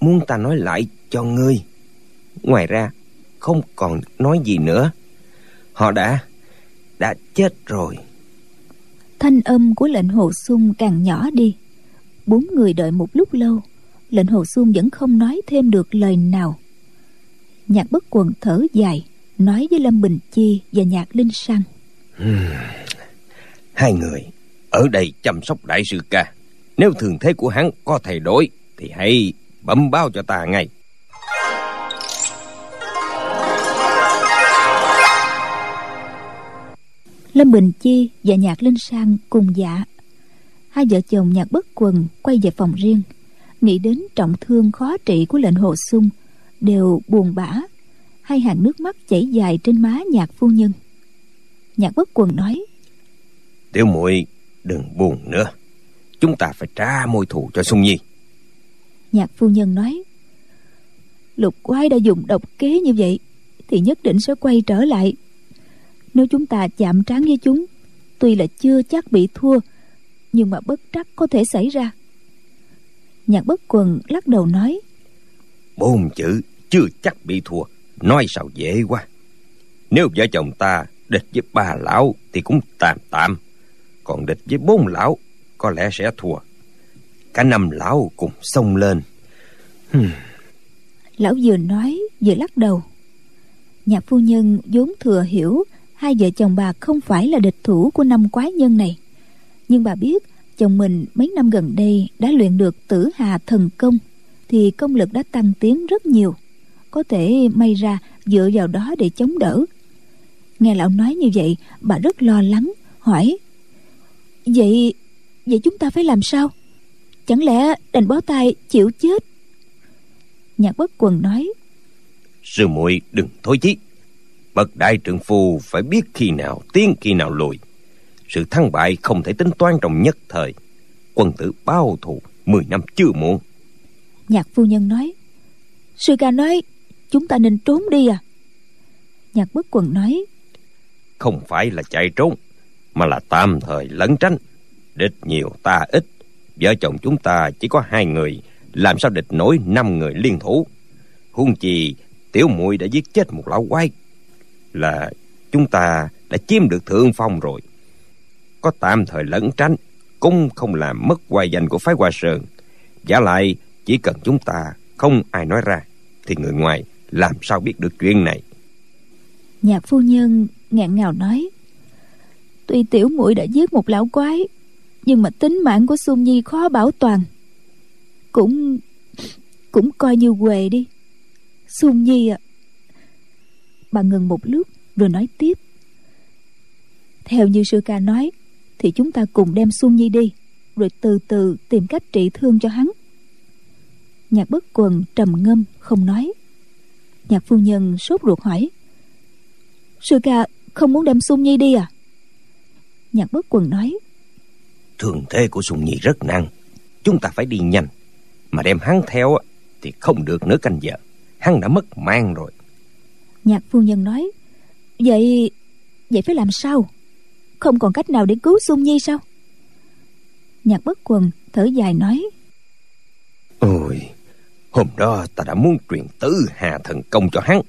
muốn ta nói lại cho ngươi. Ngoài ra không còn nói gì nữa. Họ đã đã chết rồi. Thanh âm của lệnh hồ sung càng nhỏ đi. Bốn người đợi một lúc lâu lệnh hồ sung vẫn không nói thêm được lời nào. Nhạc bất quần thở dài nói với lâm bình chi và nhạc linh sang. Hai người ở đây chăm sóc đại sư ca. Nếu thường thế của hắn có thay đổi thì hãy bẩm báo cho ta ngay lâm bình chi và nhạc linh sang cùng dạ. Hai vợ chồng nhạc bất quần quay về phòng riêng. Nghĩ đến trọng thương khó trị của lệnh hồ sung đều buồn bã. Hai hàng nước mắt chảy dài trên má nhạc phu nhân. Nhạc bất quần nói tiểu muội đừng buồn nữa. Chúng ta phải trả môi thù cho sung nhi. Nhạc phu nhân nói lục quái đã dùng độc kế như vậy thì nhất định sẽ quay trở lại nếu chúng ta chạm trán với chúng tuy là chưa chắc bị thua nhưng mà bất trắc có thể xảy ra. Nhạc bất quần lắc đầu nói bốn chữ chưa chắc bị thua nói sao dễ quá. Nếu vợ chồng ta địch với ba lão thì cũng tạm tạm còn địch với bốn lão có lẽ sẽ thua. Cả năm lão cùng xông lên. Hmm. lão vừa nói vừa lắc đầu. Nhạc phu nhân vốn thừa hiểu hai vợ chồng bà không phải là địch thủ của năm quái nhân này. Nhưng bà biết, chồng mình mấy năm gần đây đã luyện được tử hà thần công, thì công lực đã tăng tiến rất nhiều. Có thể may ra dựa vào đó để chống đỡ. Nghe lão nói như vậy, bà rất lo lắng, hỏi, vậy vậy chúng ta phải làm sao? Chẳng lẽ đành bó tay chịu chết? Nhạc bất quần nói, sư muội đừng thối chí bậc đại trượng phu phải biết khi nào tiến khi nào lùi. Sự thắng bại không thể tính toán trong nhất thời. Quân tử bao thù mười năm chưa muộn. Nhạc phu nhân nói sư ca nói chúng ta nên trốn đi à? Nhạc bất quần nói không phải là chạy trốn mà là tạm thời lẩn tránh. Địch nhiều ta ít. Vợ chồng chúng ta chỉ có hai người làm sao địch nổi năm người liên thủ? Huống chi tiểu muội đã giết chết một lão quái là chúng ta đã chiếm được thượng phong rồi. Có tạm thời lẩn tránh, cũng không làm mất hoài danh của phái hoa sơn. Giả lại, chỉ cần chúng ta không ai nói ra, thì người ngoài làm sao biết được chuyện này? Nhạc phu nhân ngạn ngào nói, tuy tiểu muội đã giết một lão quái, nhưng mà tính mạng của xuân nhi khó bảo toàn. Cũng cũng coi như quề đi. Xuân nhi à bà ngừng một lúc, rồi nói tiếp. Theo như sư ca nói, thì chúng ta cùng đem xuân nhi đi, rồi từ từ tìm cách trị thương cho hắn. Nhạc bất quần trầm ngâm, không nói. Nhạc phu nhân sốt ruột hỏi, sư ca không muốn đem xuân nhi đi à? Nhạc bất quần nói, thường thế của xuân nhi rất nặng, chúng ta phải đi nhanh. Mà đem hắn theo thì không được nữa canh giờ. Hắn đã mất mang rồi nhạc phu nhân nói, vậy vậy phải làm sao? Không còn cách nào để cứu xuân nhi sao? Nhạc bất quần thở dài nói, ôi, hôm đó ta đã muốn truyền tứ hà thần công cho hắn.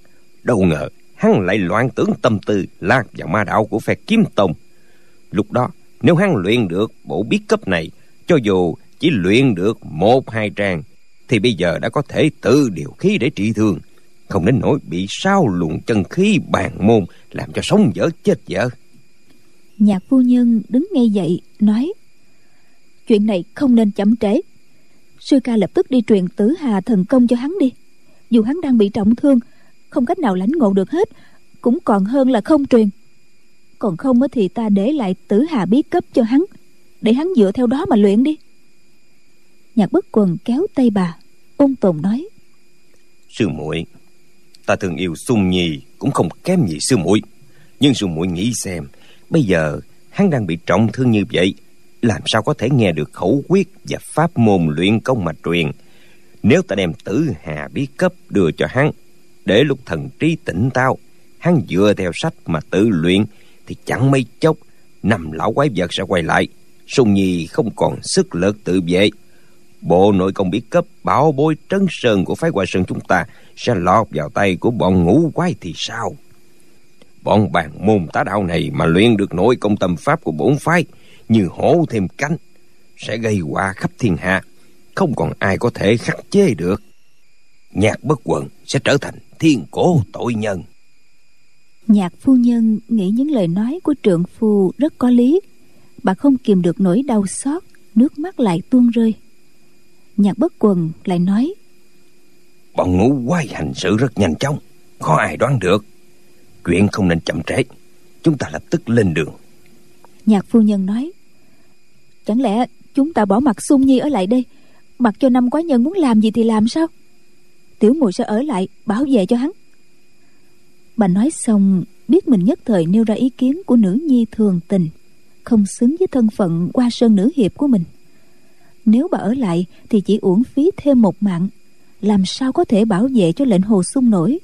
Đâu ngờ hắn lại loạn tưởng tâm tư lạc vào ma đạo của phe kiếm tông. Lúc đó, nếu hắn luyện được bộ bí cấp này, cho dù chỉ luyện được một, hai trang, thì bây giờ đã có thể tự điều khí để trị thương không đến nỗi bị sao luồng chân khí bàn môn làm cho sống dở chết dở. Nhạc phu nhân đứng ngay dậy nói chuyện này không nên chậm trễ. Sư ca lập tức đi truyền tử hà thần công cho hắn đi. Dù hắn đang bị trọng thương không cách nào lãnh ngộ được hết cũng còn hơn là không truyền. Còn không thì ta để lại tử hà bí cấp cho hắn để hắn dựa theo đó mà luyện đi. Nhạc bất quần kéo tay bà ôn tồn nói sư muội ta thường yêu sung nhi cũng không kém gì sư muội. Nhưng sư muội nghĩ xem bây giờ hắn đang bị trọng thương như vậy làm sao có thể nghe được khẩu quyết và pháp môn luyện công mà truyền? Nếu ta đem tử hà bí cấp đưa cho hắn để lúc thần trí tỉnh tao, hắn dựa theo sách mà tự luyện thì chẳng mấy chốc năm lão quái vật sẽ quay lại. Sung nhi không còn sức lực tự vệ. Bộ nội công bí cấp bảo bối trấn sơn của phái hoa sơn chúng ta sẽ lọt vào tay của bọn ngũ quái thì sao? Bọn bàn môn tá đạo này mà luyện được nội công tâm pháp của bổn phái như hổ thêm cánh, sẽ gây họa khắp thiên hạ, không còn ai có thể khắc chế được. Nhạc bất quần sẽ trở thành thiên cổ tội nhân. Nhạc phu nhân nghĩ những lời nói của trượng phu rất có lý. Bà không kìm được nỗi đau xót, nước mắt lại tuôn rơi. Nhạc bất quần lại nói bọn ngũ quái hành sự rất nhanh chóng, khó ai đoán được. Chuyện không nên chậm trễ, chúng ta lập tức lên đường. Nhạc phu nhân nói, chẳng lẽ chúng ta bỏ mặt sung nhi ở lại đây, mặc cho năm quái nhân muốn làm gì thì làm sao? Tiểu mùi sẽ ở lại, bảo vệ cho hắn. Bà nói xong, biết mình nhất thời nêu ra ý kiến của nữ nhi thường tình, không xứng với thân phận qua sơn nữ hiệp của mình. Nếu bà ở lại thì chỉ uổng phí thêm một mạng làm sao có thể bảo vệ cho lệnh hồ sung nổi?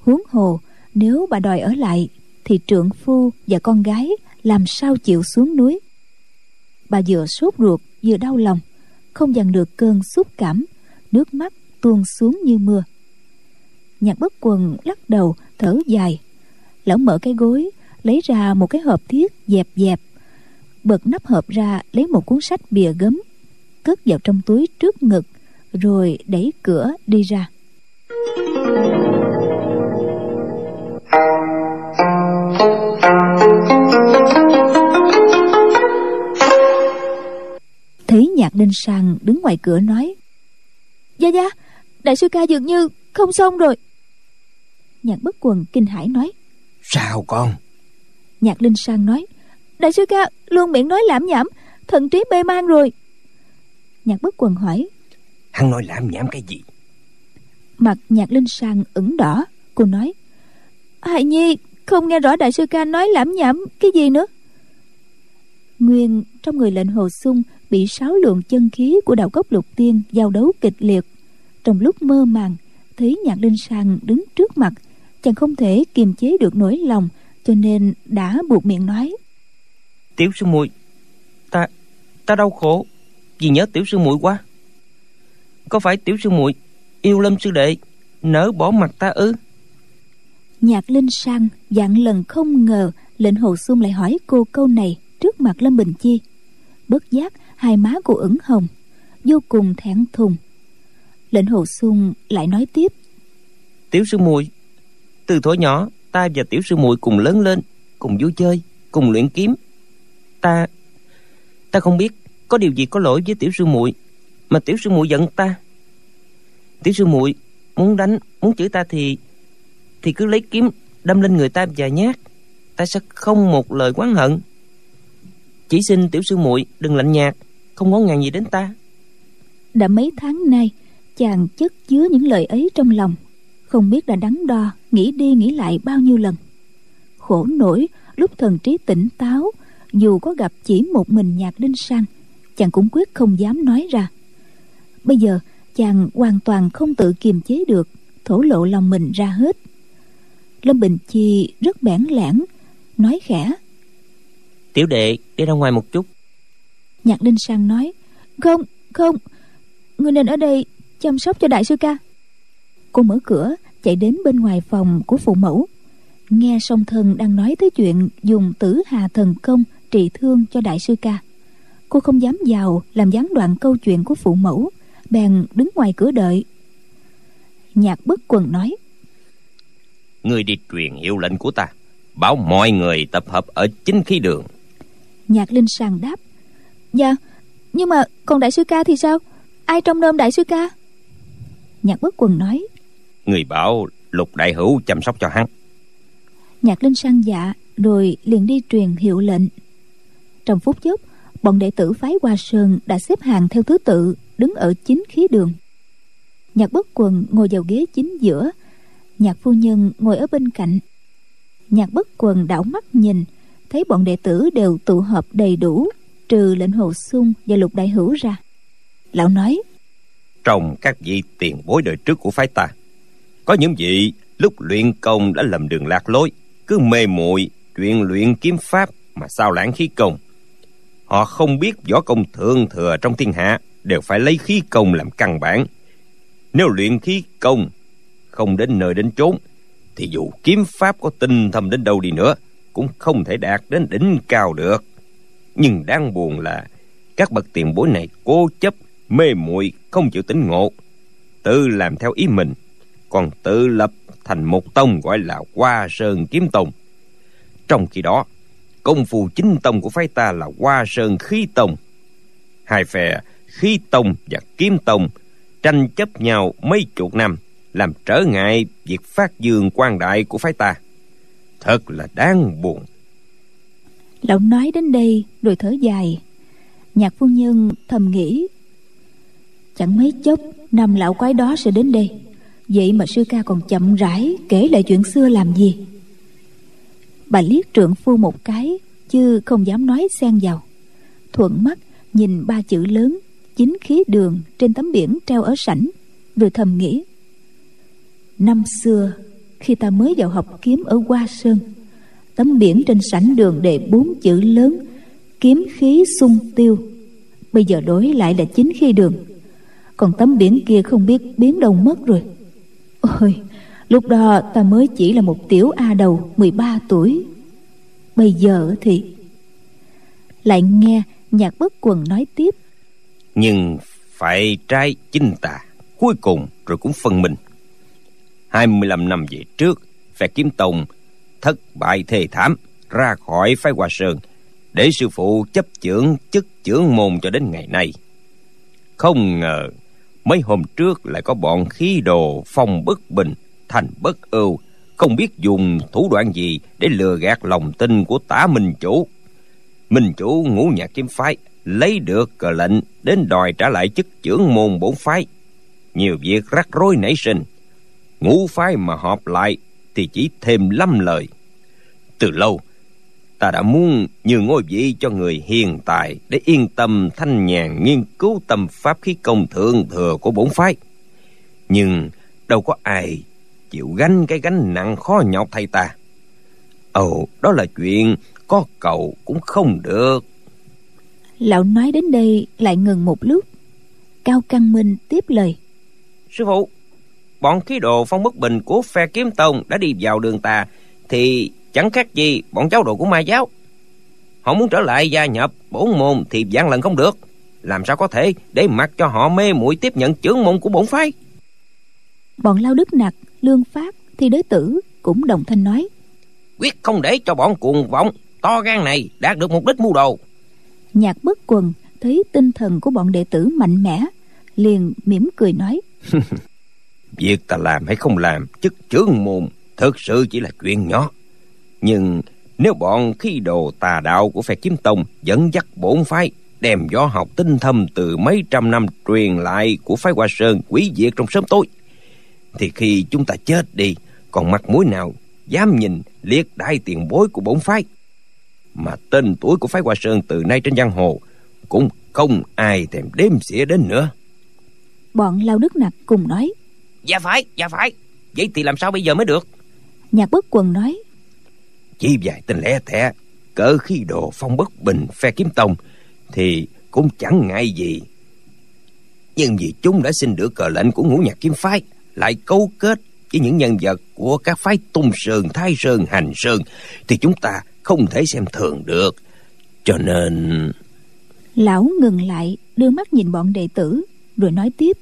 Huống hồ, nếu bà đòi ở lại, thì trượng phu và con gái làm sao chịu xuống núi? Bà vừa sốt ruột, vừa đau lòng, không dằn được cơn xúc cảm, nước mắt tuôn xuống như mưa. Nhạc bất quần lắc đầu, thở dài. Lão mở cái gối, lấy ra một cái hộp thiết dẹp dẹp. Bật nắp hộp ra, lấy một cuốn sách bìa gấm, cất vào trong túi trước ngực rồi đẩy cửa đi ra. Thấy nhạc đinh sang đứng ngoài cửa nói gia gia đại sư ca dường như không xong rồi. Nhạc bất quần kinh hãi nói sao con? Nhạc linh sang nói đại sư ca luôn miệng nói lãm nhảm thần trí mê man rồi. Nhạc bất quần hỏi hắn nói lãm nhảm cái gì? Mặt nhạc linh sang ửng đỏ cô nói hài nhi không nghe rõ đại sư ca nói lãm nhảm cái gì nữa. Nguyên trong người lệnh hồ sung bị sáu luồng chân khí của đạo cốc lục tiên giao đấu kịch liệt. Trong lúc mơ màng thấy nhạc linh sang đứng trước mặt chàng không thể kiềm chế được nỗi lòng cho nên đã buộc miệng nói tiểu sư muội ta ta đau khổ vì nhớ tiểu sư muội quá có phải tiểu sư muội yêu lâm sư đệ nỡ bỏ mặt ta ư? Nhạc linh sang dặn lần không ngờ lệnh hồ xuân lại hỏi cô câu này trước mặt lâm bình chi. Bất giác hai má cô ửng hồng vô cùng thẹn thùng. Lệnh hồ xuân lại nói tiếp. Tiểu sư muội từ thuở nhỏ ta và tiểu sư muội cùng lớn lên cùng vui chơi cùng luyện kiếm. Ta ta không biết có điều gì có lỗi với tiểu sư muội mà tiểu sư muội giận ta. Tiểu sư muội muốn đánh, muốn chửi ta thì thì cứ lấy kiếm đâm lên người ta vài nhát. Ta sẽ không một lời oán hận. Chỉ xin tiểu sư muội đừng lạnh nhạt, không ngó ngàng gì đến ta. Đã mấy tháng nay, chàng chất chứa những lời ấy trong lòng. Không biết đã đắn đo, nghĩ đi nghĩ lại bao nhiêu lần. Khổ nổi, lúc thần trí tỉnh táo, dù có gặp chỉ một mình nhạc đinh sang, chàng cũng quyết không dám nói ra bây giờ chàng hoàn toàn không tự kiềm chế được thổ lộ lòng mình ra hết. Lâm bình chi rất bẽn lẽn nói khẽ. Tiểu đệ đi ra ngoài một chút. Nhạc linh sang nói không không người nên ở đây chăm sóc cho đại sư ca. Cô mở cửa chạy đến bên ngoài phòng của phụ mẫu. Nghe song thân đang nói tới chuyện dùng tử hà thần công trị thương cho đại sư ca cô không dám vào làm gián đoạn câu chuyện của phụ mẫu bèn đứng ngoài cửa đợi. Nhạc bất quần nói người đi truyền hiệu lệnh của ta bảo mọi người tập hợp ở chính khí đường. Nhạc linh sàng đáp dạ nhưng mà còn đại sư ca thì sao? Ai trong nôm đại sư ca? Nhạc bất quần nói người bảo lục đại hữu chăm sóc cho hắn. Nhạc linh sang dạ rồi liền đi truyền hiệu lệnh. Trong phút chốc bọn đệ tử phái hoa sơn đã xếp hàng theo thứ tự đứng ở chính khí đường. Nhạc bất quần ngồi vào ghế chính giữa, nhạc phu nhân ngồi ở bên cạnh. Nhạc bất quần đảo mắt nhìn, thấy bọn đệ tử đều tụ họp đầy đủ, trừ lệnh hồ sung và lục đại hữu ra. Lão nói, trong các vị tiền bối đời trước của phái ta, có những vị lúc luyện công đã lầm đường lạc lối, cứ mê muội chuyện luyện kiếm pháp mà sao lãng khí công. Họ không biết võ công thượng thừa trong thiên hạ đều phải lấy khí công làm căn bản. Nếu luyện khí công không đến nơi đến chốn, thì dù kiếm pháp có tinh thâm đến đâu đi nữa, cũng không thể đạt đến đỉnh cao được. Nhưng đáng buồn là các bậc tiền bối này cố chấp, mê muội, không chịu tính ngộ. Tự làm theo ý mình, còn tự lập thành một tông gọi là hoa sơn kiếm tông. Trong khi đó, công phu chính tông của phái ta là hoa sơn khí tông. Hai phe khí tông và kiếm tông tranh chấp nhau mấy chục năm, làm trở ngại việc phát dương quan đại của phái ta. Thật là đáng buồn. Lão nói đến đây rồi thở dài. Nhạc phu nhân thầm nghĩ, chẳng mấy chốc, năm lão quái đó sẽ đến đây. Vậy mà sư ca còn chậm rãi kể lại chuyện xưa làm gì? Bà liếc trượng phu một cái, chứ không dám nói xen vào. Thuận mắt nhìn ba chữ lớn chính khí đường trên tấm biển treo ở sảnh rồi thầm nghĩ. Năm xưa, khi ta mới vào học kiếm ở hoa sơn, tấm biển trên sảnh đường đề bốn chữ lớn, kiếm khí sung tiêu. Bây giờ đổi lại là chính khí đường. Còn tấm biển kia không biết biến đâu mất rồi. Ôi, lúc đó ta mới chỉ là một tiểu a đầu 13 tuổi. Bây giờ thì lại nghe nhạc bất quần nói tiếp nhưng phải trai chinh tà. Cuối cùng rồi cũng phân minh. 25 năm về trước, phe kiếm tông thất bại thê thảm, ra khỏi phái hoa sơn để sư phụ chấp chưởng chức trưởng môn cho đến ngày nay. Không ngờ mấy hôm trước lại có bọn khí đồ phong bất bình, thành bất ưu, không biết dùng thủ đoạn gì để lừa gạt lòng tin của tả minh chủ. Minh chủ ngũ nhạc kiếm phái lấy được cờ lệnh đến đòi trả lại chức trưởng môn bổn phái. Nhiều việc rắc rối nảy sinh. Ngũ phái mà họp lại thì chỉ thêm lăm lời. Từ lâu, ta đã muốn nhường ngôi vị cho người hiền tài để yên tâm thanh nhàn nghiên cứu tâm pháp khí công thượng thừa của bổn phái. Nhưng đâu có ai chịu gánh cái gánh nặng khó nhọc thay ta. Ồ, đó là chuyện có cầu cũng không được lão nói đến đây lại ngừng một lúc. Cao căn minh tiếp lời. Sư phụ bọn khí đồ phong bất bình của phe kiếm tông đã đi vào đường tà thì chẳng khác gì bọn cháu đồ của ma giáo. Họ muốn trở lại gia nhập bổn môn thì gian lần không được. Làm sao có thể để mặc cho họ mê muội tiếp nhận chưởng môn của bổn phái? Bọn lao đức nặc lương phát thì đối tử cũng đồng thanh nói. Quyết không để cho bọn cuồng vọng to gan này đạt được mục đích mưu đồ nhạc bất quần, thấy tinh thần của bọn đệ tử mạnh mẽ, liền mỉm cười nói. Việc ta làm hay không làm, chức chướng môn, thực sự chỉ là chuyện nhỏ. Nhưng nếu bọn khí đồ tà đạo của phe kiếm tông dẫn dắt bổn phái, đem gió học tinh thâm từ mấy trăm năm truyền lại của phái hoa sơn quý diệt trong sớm tối, thì khi chúng ta chết đi, còn mặt mũi nào dám nhìn liệt đại tiền bối của bổn phái? Mà tên tuổi của phái hoa sơn từ nay trên giang hồ cũng không ai thèm đếm xỉa đến nữa. Bọn lao đức nặc cùng nói dạ phải dạ phải. Vậy thì làm sao bây giờ mới được? Nhạc bất quần nói chỉ vài tên lẻ thẻ cỡ khi đồ phong bất bình phe kiếm tông thì cũng chẳng ngại gì. Nhưng vì chúng đã xin được cờ lệnh của ngũ nhạc kiếm phái lại cấu kết với những nhân vật của các phái tung sơn thái sơn hành sơn thì chúng ta không thể xem thường được. Cho nên lão ngừng lại đưa mắt nhìn bọn đệ tử rồi nói tiếp.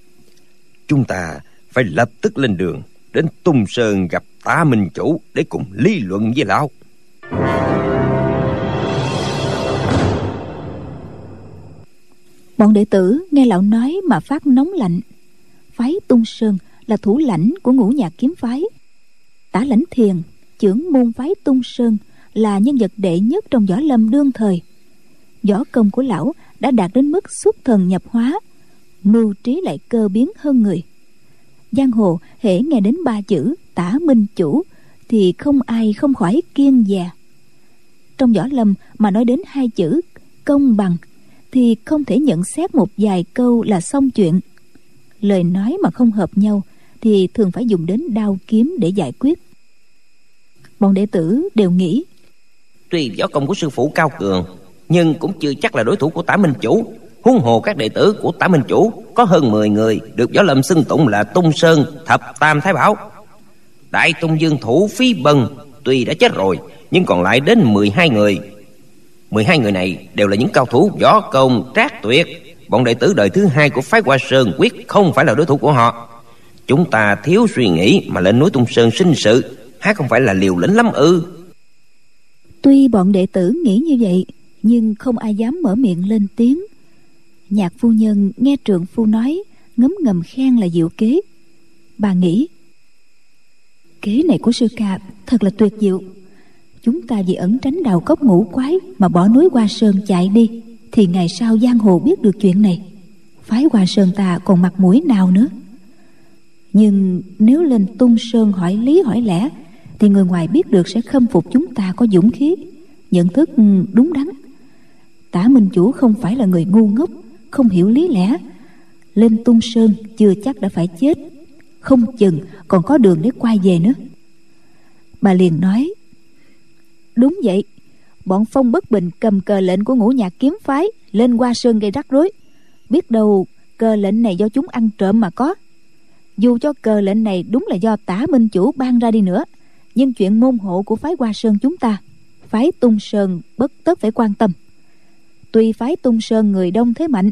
Chúng ta phải lập tức lên đường đến tung sơn gặp tá minh chủ để cùng lý luận với lão. Bọn đệ tử nghe lão nói mà phát nóng lạnh. Phái tung sơn là thủ lãnh của ngũ nhạc kiếm phái. Tả lãnh thiền trưởng môn phái tung sơn là nhân vật đệ nhất trong võ lâm đương thời. Võ công của lão đã đạt đến mức xuất thần nhập hóa, mưu trí lại cơ biến hơn người. Giang hồ hễ nghe đến ba chữ tả minh chủ thì không ai không khỏi kiên dè. trong võ lâm mà nói đến hai chữ công bằng thì không thể nhận xét một vài câu là xong chuyện. Lời nói mà không hợp nhau thì thường phải dùng đến đao kiếm để giải quyết. Bọn đệ tử đều nghĩ tuy võ công của sư phụ cao cường, nhưng cũng chưa chắc là đối thủ của tả minh chủ. Huống hồ các đệ tử của tả minh chủ, có hơn 10 người được võ lâm xưng tụng là tung sơn thập tam thái bảo. Đại tung dương thủ phí bần tuy đã chết rồi, nhưng còn lại đến 12 người. 12 người này đều là những cao thủ võ công trác tuyệt. Bọn đệ tử đời thứ hai của phái hoa sơn quyết không phải là đối thủ của họ. Chúng ta thiếu suy nghĩ mà lên núi tung sơn sinh sự, há không phải là liều lĩnh lắm ư? Tuy bọn đệ tử nghĩ như vậy, nhưng không ai dám mở miệng lên tiếng. Nhạc phu nhân nghe trượng phu nói, ngấm ngầm khen là diệu kế. Bà nghĩ, kế này của sư ca thật là tuyệt diệu. Chúng ta vì ẩn tránh đào cốc ngũ quái mà bỏ núi qua sơn chạy đi, thì ngày sau giang hồ biết được chuyện này. Phái qua sơn ta còn mặt mũi nào nữa? Nhưng nếu lên tung sơn hỏi lý hỏi lẽ thì người ngoài biết được sẽ khâm phục chúng ta có dũng khí, nhận thức ừ, đúng đắn. Tả minh chủ không phải là người ngu ngốc, không hiểu lý lẽ. Lên tung sơn chưa chắc đã phải chết, không chừng còn có đường để quay về nữa. Bà liền nói, đúng vậy, bọn phong bất bình cầm cờ lệnh của ngũ nhạc kiếm phái lên qua sơn gây rắc rối. Biết đâu cờ lệnh này do chúng ăn trộm mà có. Dù cho cờ lệnh này đúng là do tả minh chủ ban ra đi nữa nhưng chuyện môn hộ của phái hoa sơn chúng ta, phái tung sơn bất tất phải quan tâm. Tuy phái tung sơn người đông thế mạnh,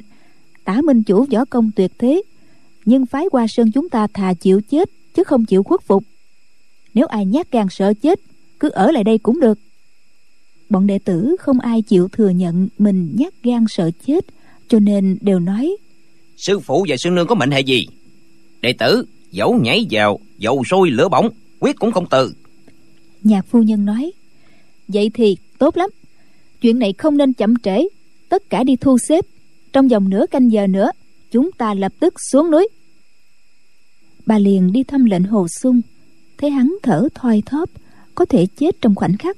tả minh chủ võ công tuyệt thế, nhưng phái hoa sơn chúng ta thà chịu chết chứ không chịu khuất phục. Nếu ai nhát gan sợ chết, cứ ở lại đây cũng được. Bọn đệ tử không ai chịu thừa nhận mình nhát gan sợ chết, cho nên đều nói, sư phụ và sư nương có mệnh hệ gì? Đệ tử, dẫu nhảy vào, dầu sôi lửa bỏng, quyết cũng không từ nhạc phu nhân nói, vậy thì tốt lắm. Chuyện này không nên chậm trễ. Tất cả đi thu xếp. Trong vòng nửa canh giờ nữa, chúng ta lập tức xuống núi. Bà liền đi thăm lệnh hồ sung. Thấy hắn thở thoi thóp, có thể chết trong khoảnh khắc.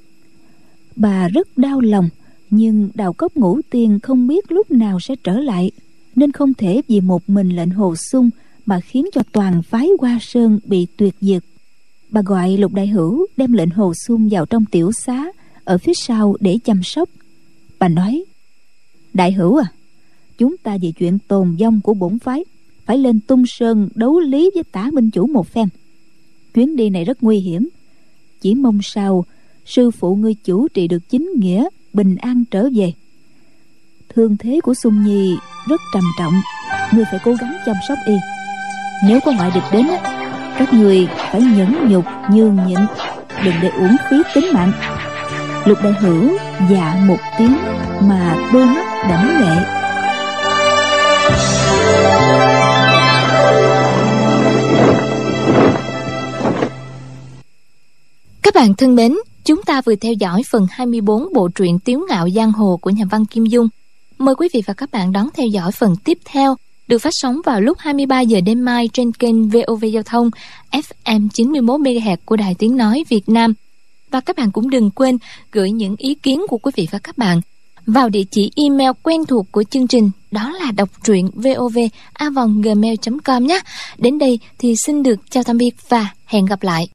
Bà rất đau lòng, nhưng đào cốc ngũ tiên không biết lúc nào sẽ trở lại, nên không thể vì một mình lệnh hồ sung mà khiến cho toàn phái hoa sơn bị tuyệt diệt bà gọi lục đại hữu đem lệnh hồ xuân vào trong tiểu xá, ở phía sau để chăm sóc. Bà nói, đại hữu à chúng ta vì chuyện tồn vong của bổn phái, phải lên tung sơn đấu lý với tả minh chủ một phen. Chuyến đi này rất nguy hiểm. Chỉ mong sao sư phụ ngươi chủ trị được chính nghĩa, bình an trở về. Thương thế của sung nhi rất trầm trọng, ngươi phải cố gắng chăm sóc y. Nếu có ngoại địch đến các người phải nhẫn nhục nhường nhịn đừng để uổng phí tính mạng. Lục đại hữu dạ một tiếng mà đôi mắt đẫm lệ. Các bạn thân mến, chúng ta vừa theo dõi phần 24 bộ truyện Tiếu ngạo giang hồ của nhà văn Kim Dung. Mời quý vị và các bạn đón theo dõi phần tiếp theo được phát sóng vào lúc 23 giờ đêm mai trên kênh VOV Giao thông FM 91 MHz của Đài Tiếng nói Việt Nam. Và các bạn cũng đừng quên gửi những ý kiến của quý vị và các bạn vào địa chỉ email quen thuộc của chương trình, đó là đọc truyện vovavonggmail.com nhé. Đến đây thì xin được chào tạm biệt và hẹn gặp lại.